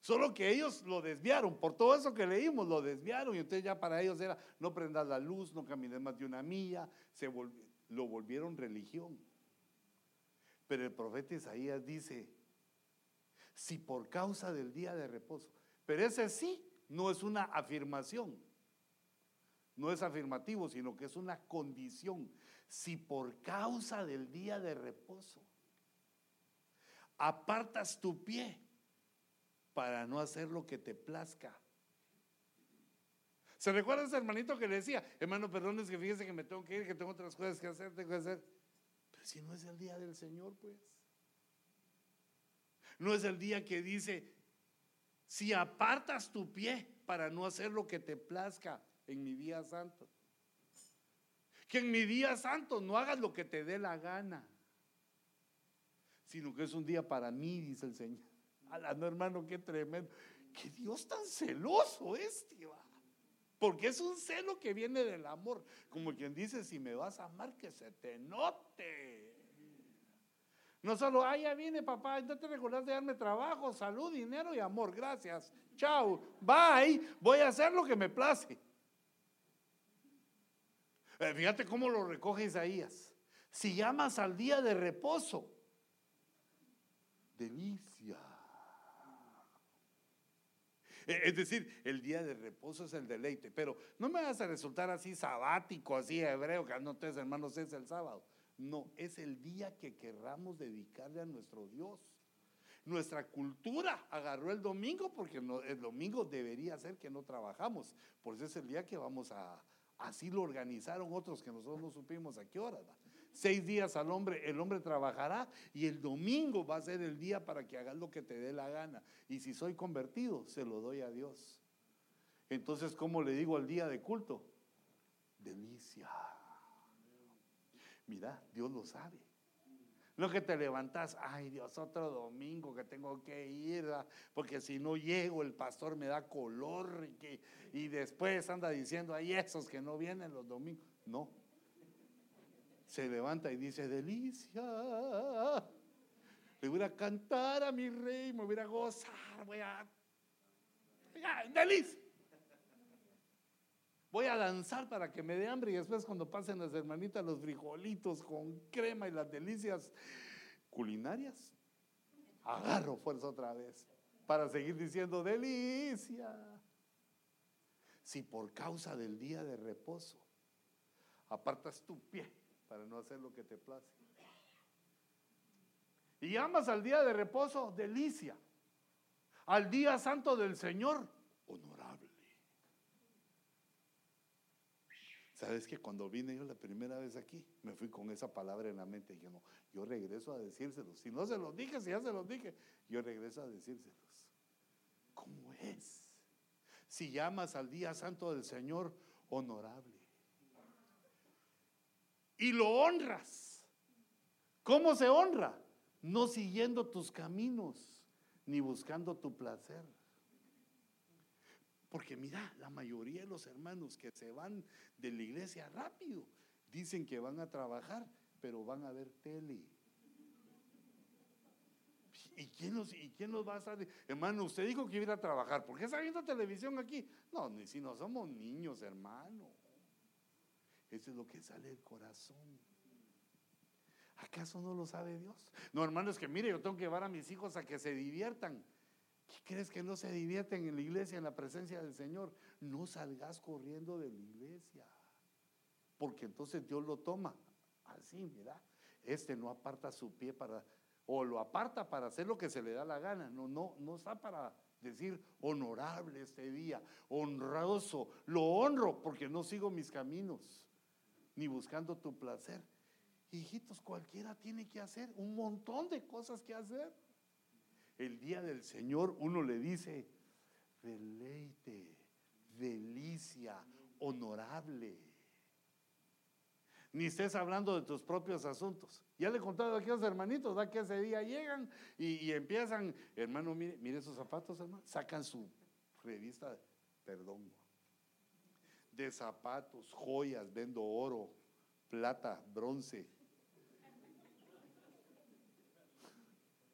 Solo que ellos lo desviaron, por todo eso que leímos, lo desviaron y entonces ya para ellos era no prendas la luz, no camines más de una milla, se lo volvieron religión. Pero el profeta Isaías dice, si por causa del día de reposo, pero ese sí no es una afirmación, no es afirmativo, sino que es una condición. Si por causa del día de reposo apartas tu pie para no hacer lo que te plazca. ¿Se recuerda ese hermanito que le decía, hermano, perdón, es que fíjese que me tengo que ir, que tengo otras cosas que hacer, tengo que hacer? Pero si no es el día del Señor, pues. No es el día que dice, si apartas tu pie para no hacer lo que te plazca en mi día santo. Que en mi día santo no hagas lo que te dé la gana, sino que es un día para mí, dice el Señor. no, hermano, qué tremendo. Qué Dios tan celoso este, va. Porque es un celo que viene del amor. Como quien dice, si me vas a amar, que se te note. No solo, ah, ya viene papá, ya te recordás de darme trabajo, salud, dinero y amor, gracias. Chao, bye, voy a hacer lo que me place. Eh, fíjate cómo lo recoge Isaías. Si llamas al día de reposo, delicia. Eh, es decir, el día de reposo es el deleite, pero no me vas a resultar así sabático, así hebreo, que no te hermanos es el sábado. No, es el día que querramos dedicarle a nuestro Dios. Nuestra cultura agarró el domingo porque el domingo debería ser que no trabajamos. Por eso es el día que vamos a, Así lo organizaron otros que nosotros no supimos a qué hora. Seis días al hombre, el hombre trabajará y el domingo va a ser el día para que hagas lo que te dé la gana. Y si soy convertido, se lo doy a Dios. Entonces, ¿cómo le digo al día de culto? Delicia. Mira, Dios lo sabe. Lo que te levantas, ay Dios, otro domingo que tengo que ir, porque si no llego el pastor me da color y, y después anda diciendo, hay esos que no vienen los domingos. No. Se levanta y dice, delicia. Le voy a cantar a mi rey, me voy a gozar, voy a... delicia. Voy a danzar para que me dé hambre y después cuando pasen las hermanitas los frijolitos con crema y las delicias culinarias, agarro fuerza otra vez para seguir diciendo delicia. Si por causa del día de reposo apartas tu pie para no hacer lo que te place. Y llamas al día de reposo delicia, al día santo del Señor honorable. ¿Sabes que cuando vine yo la primera vez aquí, me fui con esa palabra en la mente y yo no, yo regreso a decírselos. Si no se los dije, si ya se los dije, yo regreso a decírselos. como es. Si llamas al día santo del Señor honorable. Y lo honras. ¿Cómo se honra? No siguiendo tus caminos, ni buscando tu placer. Porque mira, la mayoría de los hermanos que se van de la iglesia rápido, dicen que van a trabajar, pero van a ver tele. ¿Y quién, los, ¿Y quién los va a estar? Hermano, usted dijo que iba a trabajar. ¿Por qué está viendo televisión aquí? No, ni si no somos niños, hermano. Eso es lo que sale del corazón. ¿Acaso no lo sabe Dios? No, hermano, es que mire, yo tengo que llevar a mis hijos a que se diviertan. ¿Qué crees que no se divierten en la iglesia, en la presencia del Señor? No salgas corriendo de la iglesia. Porque entonces Dios lo toma así, mira. Este no aparta su pie para o lo aparta para hacer lo que se le da la gana. No, no, no está para decir honorable este día, honroso. Lo honro porque no sigo mis caminos, ni buscando tu placer. Hijitos, cualquiera tiene que hacer un montón de cosas que hacer. El día del Señor uno le dice, deleite, delicia, honorable ni estés hablando de tus propios asuntos. Ya le he contado a los hermanitos, ¿da? que ese día llegan y, empiezan, hermano, mire, mire esos zapatos, hermano, sacan su revista, perdón, de zapatos, joyas, vendo oro, plata, bronce.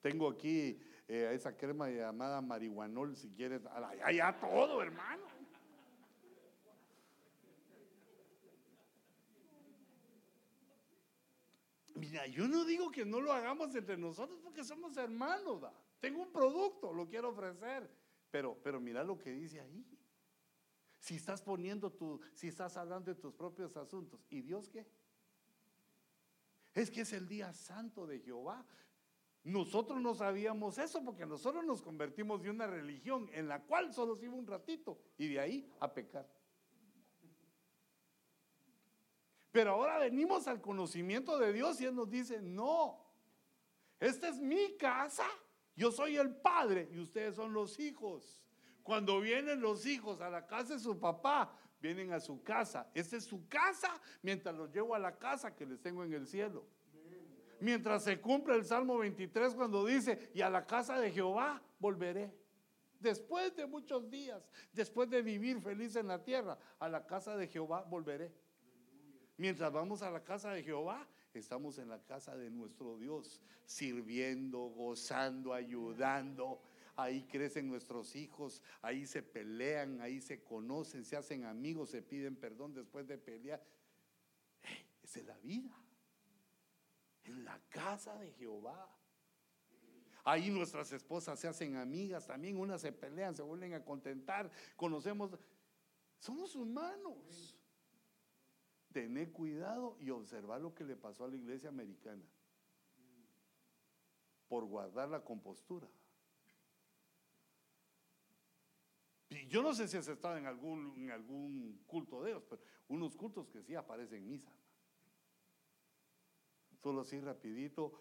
Tengo aquí eh, esa crema llamada marihuanol, si quieres, allá todo, hermano. Mira, yo no digo que no lo hagamos entre nosotros porque somos hermanos. Tengo un producto, lo quiero ofrecer. Pero, pero mira lo que dice ahí. Si estás poniendo tu, si estás hablando de tus propios asuntos, ¿y Dios qué? Es que es el día santo de Jehová. Nosotros no sabíamos eso porque nosotros nos convertimos de una religión en la cual solo se iba un ratito y de ahí a pecar. Pero ahora venimos al conocimiento de Dios y Él nos dice, no, esta es mi casa, yo soy el padre y ustedes son los hijos. Cuando vienen los hijos a la casa de su papá, vienen a su casa. Esta es su casa mientras los llevo a la casa que les tengo en el cielo. Mientras se cumple el Salmo 23 cuando dice, y a la casa de Jehová volveré. Después de muchos días, después de vivir feliz en la tierra, a la casa de Jehová volveré. Mientras vamos a la casa de Jehová, estamos en la casa de nuestro Dios, sirviendo, gozando, ayudando. Ahí crecen nuestros hijos, ahí se pelean, ahí se conocen, se hacen amigos, se piden perdón después de pelear. esa es la vida. En la casa de Jehová. Ahí nuestras esposas se hacen amigas también, unas se pelean, se vuelven a contentar, conocemos. Somos humanos tener cuidado y observar lo que le pasó a la iglesia americana por guardar la compostura. Yo no sé si has estado en algún, culto de ellos, pero unos cultos que sí aparecen en misa. Solo así rapidito.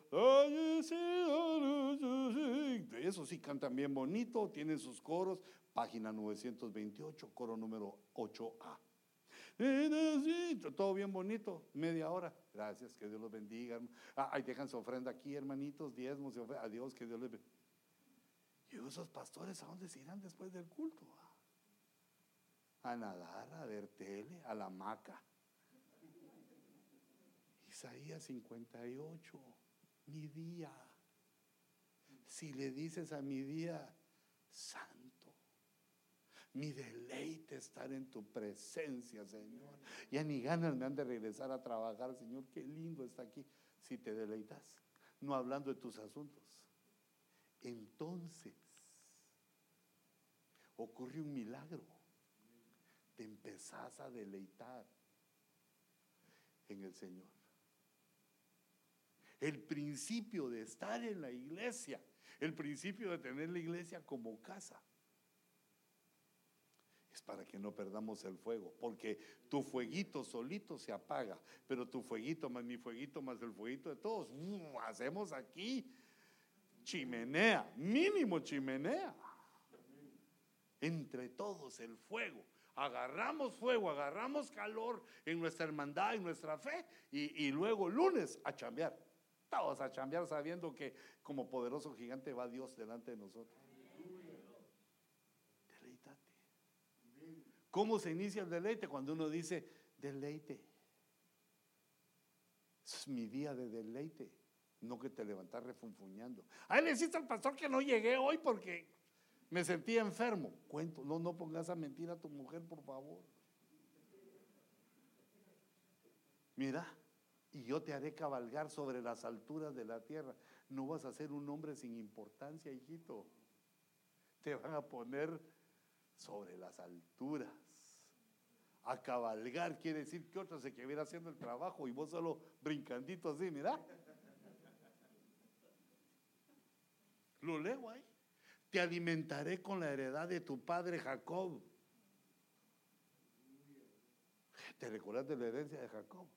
Eso sí cantan bien bonito, tienen sus coros. Página 928, coro número 8A. Todo bien bonito, media hora. Gracias, que Dios los bendiga. Ah, ahí dejan su ofrenda aquí, hermanitos, diezmos, adiós, que Dios les bendiga. Y esos pastores, ¿a dónde se irán después del culto? A nadar, a ver tele, a la maca. Isaías 58, mi día. Si le dices a mi día, santo mi deleite estar en tu presencia, Señor. Ya ni ganas me han de regresar a trabajar, Señor. Qué lindo está aquí. Si te deleitas, no hablando de tus asuntos. Entonces, ocurre un milagro. Te empezás a deleitar en el Señor. El principio de estar en la iglesia, el principio de tener la iglesia como casa para que no perdamos el fuego, porque tu fueguito solito se apaga, pero tu fueguito más mi fueguito más el fueguito de todos, hacemos aquí chimenea, mínimo chimenea. entre todos el fuego. Agarramos fuego, agarramos calor en nuestra hermandad, en nuestra fe, y, luego lunes a chambear. Todos a chambear sabiendo que como poderoso gigante va Dios delante de nosotros. Deleítate. ¿Cómo se inicia el deleite? Cuando uno dice, deleite. Es mi día de deleite. No que te levantas refunfuñando. Ay, le deciste al pastor que no llegué hoy porque me sentía enfermo. Cuento, no, no pongas a mentir a tu mujer, por favor. Mira, y yo te haré cabalgar sobre las alturas de la tierra. No vas a ser un hombre sin importancia, hijito. Te van a poner sobre las alturas. A cabalgar quiere decir que otro se quedaría haciendo el trabajo y vos solo brincandito así, mira. Lo leo ahí te alimentaré con la heredad de tu padre Jacob. ¿Te recuerdas de la herencia de Jacob?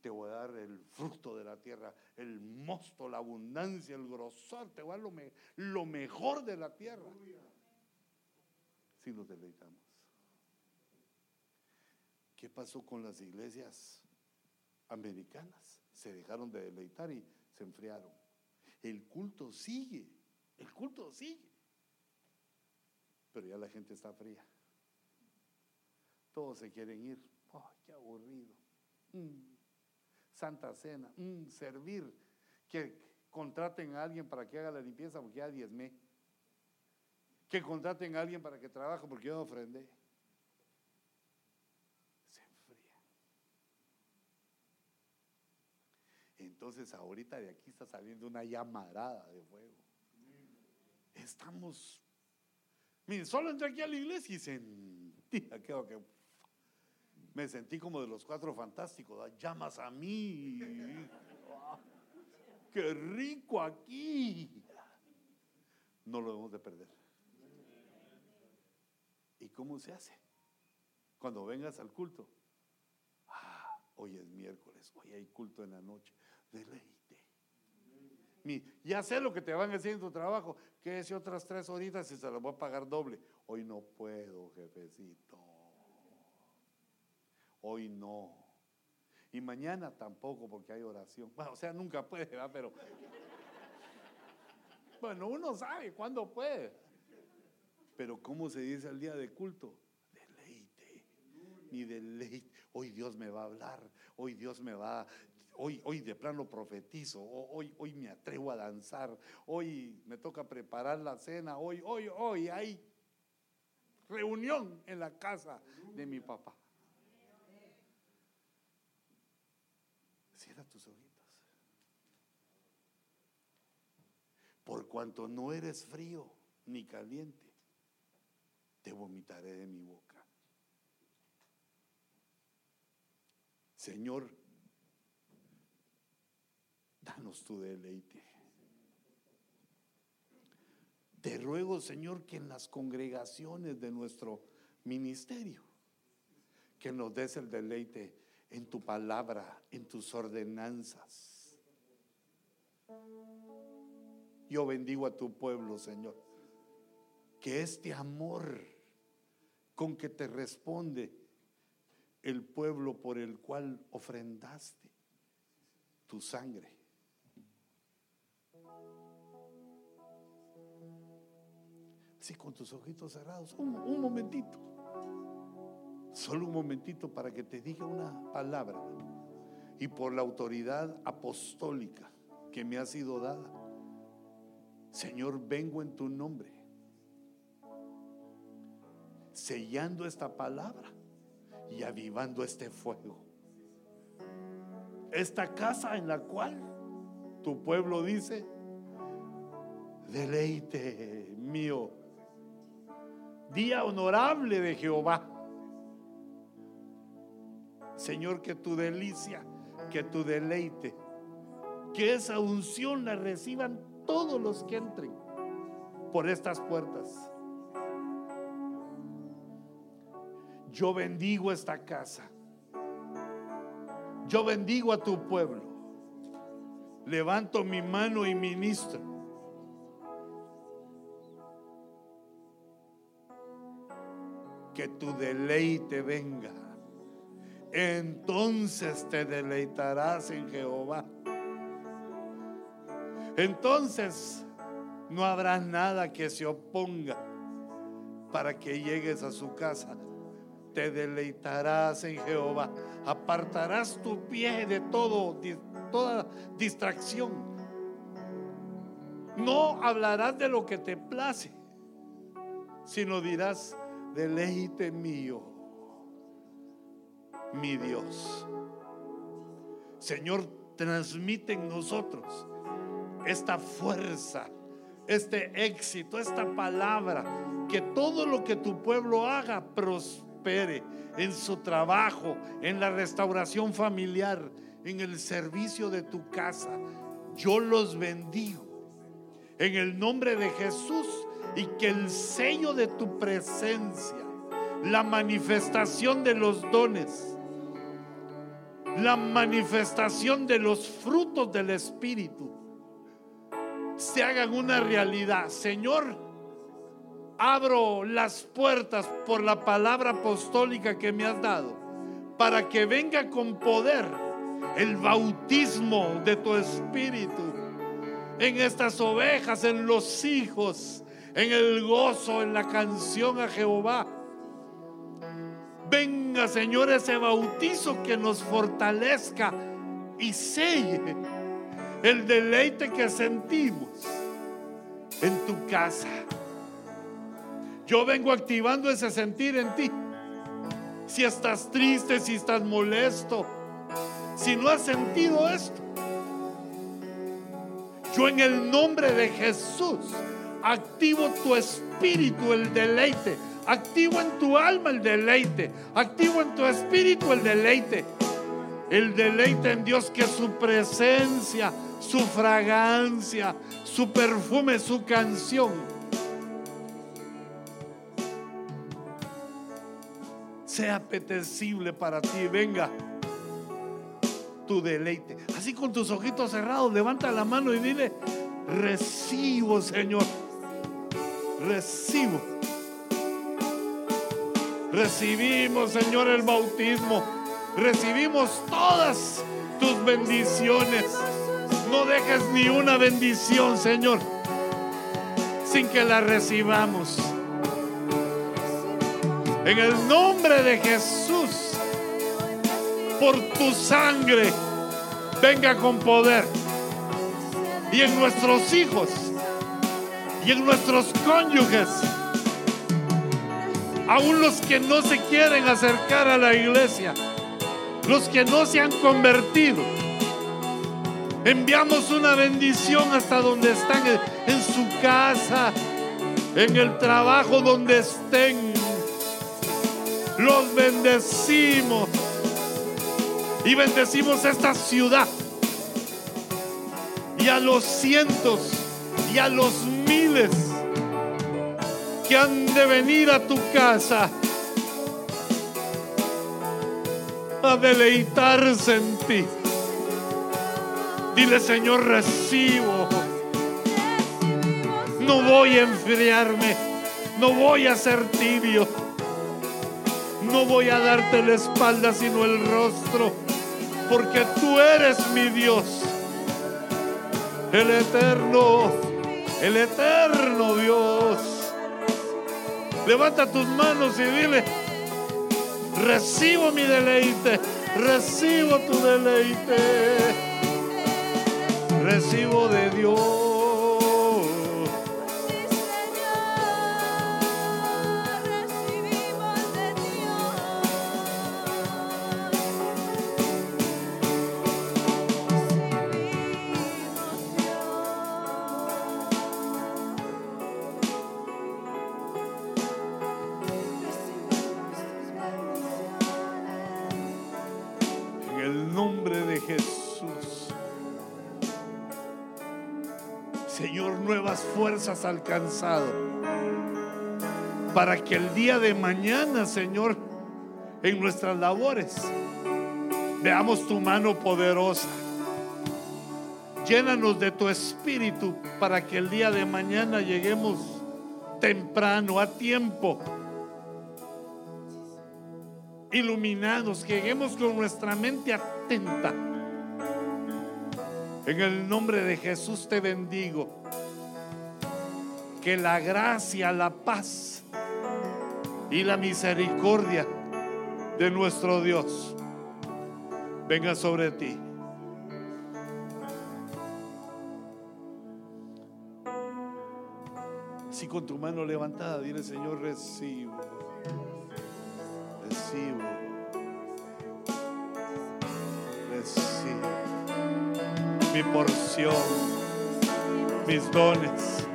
Te voy a dar el fruto de la tierra, el mosto, la abundancia, el grosor, te voy a dar lo, mejor de la tierra. Si nos deleitamos. ¿Qué pasó con las iglesias americanas? Se dejaron de deleitar y se enfriaron. El culto sigue, el culto sigue pero ya la gente está fría. Todos se quieren ir. qué aburrido! Mm. Santa Cena, mm, servir. Que contraten a alguien para que haga la limpieza porque ya diezmé. Que contraten a alguien para que trabaje porque yo ofrendé. Se enfría. Entonces ahorita de aquí está saliendo una llamarada de fuego. Estamos Miren, solo entré aquí a la iglesia y sentí, que me sentí como de los cuatro fantásticos, llamas a mí. ¡Qué rico aquí! No lo debemos de perder. ¿Y cómo se hace? Cuando vengas al culto. Ah, hoy es miércoles, hoy hay culto en la noche. Deleite. Ya sé lo que te van a decir en tu trabajo, que es otras tres horitas y se las voy a pagar doble. Hoy no puedo, jefecito. Hoy no. Y mañana tampoco porque hay oración. Bueno, o sea, nunca puede, ¿verdad? Pero. Bueno, uno sabe cuándo puede. Pero ¿cómo se dice el día de culto? Deleite. Mi deleite. Hoy Dios me va a hablar. Hoy Dios me va Hoy, hoy de plano profetizo, hoy, hoy me atrevo a danzar, hoy me toca preparar la cena, hoy, hoy, hoy hay reunión en la casa de mi papá. Cierra tus ojitos. Por cuanto no eres frío ni caliente, te vomitaré de mi boca. Señor, danos tu deleite. Te ruego, Señor, que en las congregaciones de nuestro ministerio, que nos des el deleite en tu palabra, en tus ordenanzas. Yo bendigo a tu pueblo, Señor, que este amor con que te responde el pueblo por el cual ofrendaste tu sangre Sí, con tus ojitos cerrados, un, un momentito. Solo un momentito para que te diga una palabra. Y por la autoridad apostólica que me ha sido dada, Señor, vengo en tu nombre, sellando esta palabra y avivando este fuego. Esta casa en la cual tu pueblo dice, deleite mío día honorable de Jehová. Señor, que tu delicia, que tu deleite, que esa unción la reciban todos los que entren por estas puertas. Yo bendigo esta casa. Yo bendigo a tu pueblo. Levanto mi mano y ministro que tu deleite venga. Entonces te deleitarás en Jehová. Entonces no habrá nada que se oponga para que llegues a su casa. Te deleitarás en Jehová. Apartarás tu pie de todo, toda distracción. No hablarás de lo que te place, sino dirás, deleite mío, mi Dios. Señor, transmite en nosotros esta fuerza, este éxito, esta palabra, que todo lo que tu pueblo haga prospere en su trabajo, en la restauración familiar, en el servicio de tu casa. Yo los bendigo en el nombre de Jesús y que el sello de tu presencia, la manifestación de los dones, la manifestación de los frutos del Espíritu se hagan una realidad. Señor, abro las puertas por la palabra apostólica que me has dado para que venga con poder el bautismo de tu Espíritu en estas ovejas, en los hijos, en el gozo, en la canción a Jehová. Venga, Señor, ese bautizo que nos fortalezca y selle el deleite que sentimos en tu casa. Yo vengo activando ese sentir en ti. Si estás triste, si estás molesto, si no has sentido esto, yo en el nombre de Jesús activo tu espíritu el deleite. Activo en tu alma el deleite. Activo en tu espíritu el deleite. El deleite en Dios que su presencia, su fragancia, su perfume, su canción. Sea apetecible para ti. Venga tu deleite. Así con tus ojitos cerrados, levanta la mano y dile, recibo, Señor. Recibo. Recibimos, Señor, el bautismo. Recibimos todas tus bendiciones. No dejes ni una bendición, Señor, sin que la recibamos. En el nombre de Jesús por tu sangre venga con poder. Y en nuestros hijos y en nuestros cónyuges, aún los que no se quieren acercar a la iglesia, los que no se han convertido, enviamos una bendición hasta donde están, en su casa, en el trabajo donde estén. Los bendecimos y bendecimos esta ciudad. Y a los cientos y a los que han de venir a tu casa a deleitarse en ti. Dile, Señor, recibo. No voy a enfriarme. No voy a ser tibio. No voy a darte la espalda, sino el rostro porque tú eres mi Dios, el eterno, el eterno Dios. Levanta tus manos y dile, recibo mi deleite, recibo tu deleite, recibo de Dios. Alcanzado. Para que el día de mañana, Señor, en nuestras labores, veamos tu mano poderosa. Llénanos de tu espíritu para que el día de mañana lleguemos temprano, a tiempo, iluminados, que lleguemos con nuestra mente atenta. En el nombre de Jesús te bendigo. Que la gracia, la paz y la misericordia de nuestro Dios venga sobre ti. Si con tu mano levantada, dile Señor, recibo, recibo, recibo mi porción, mis dones.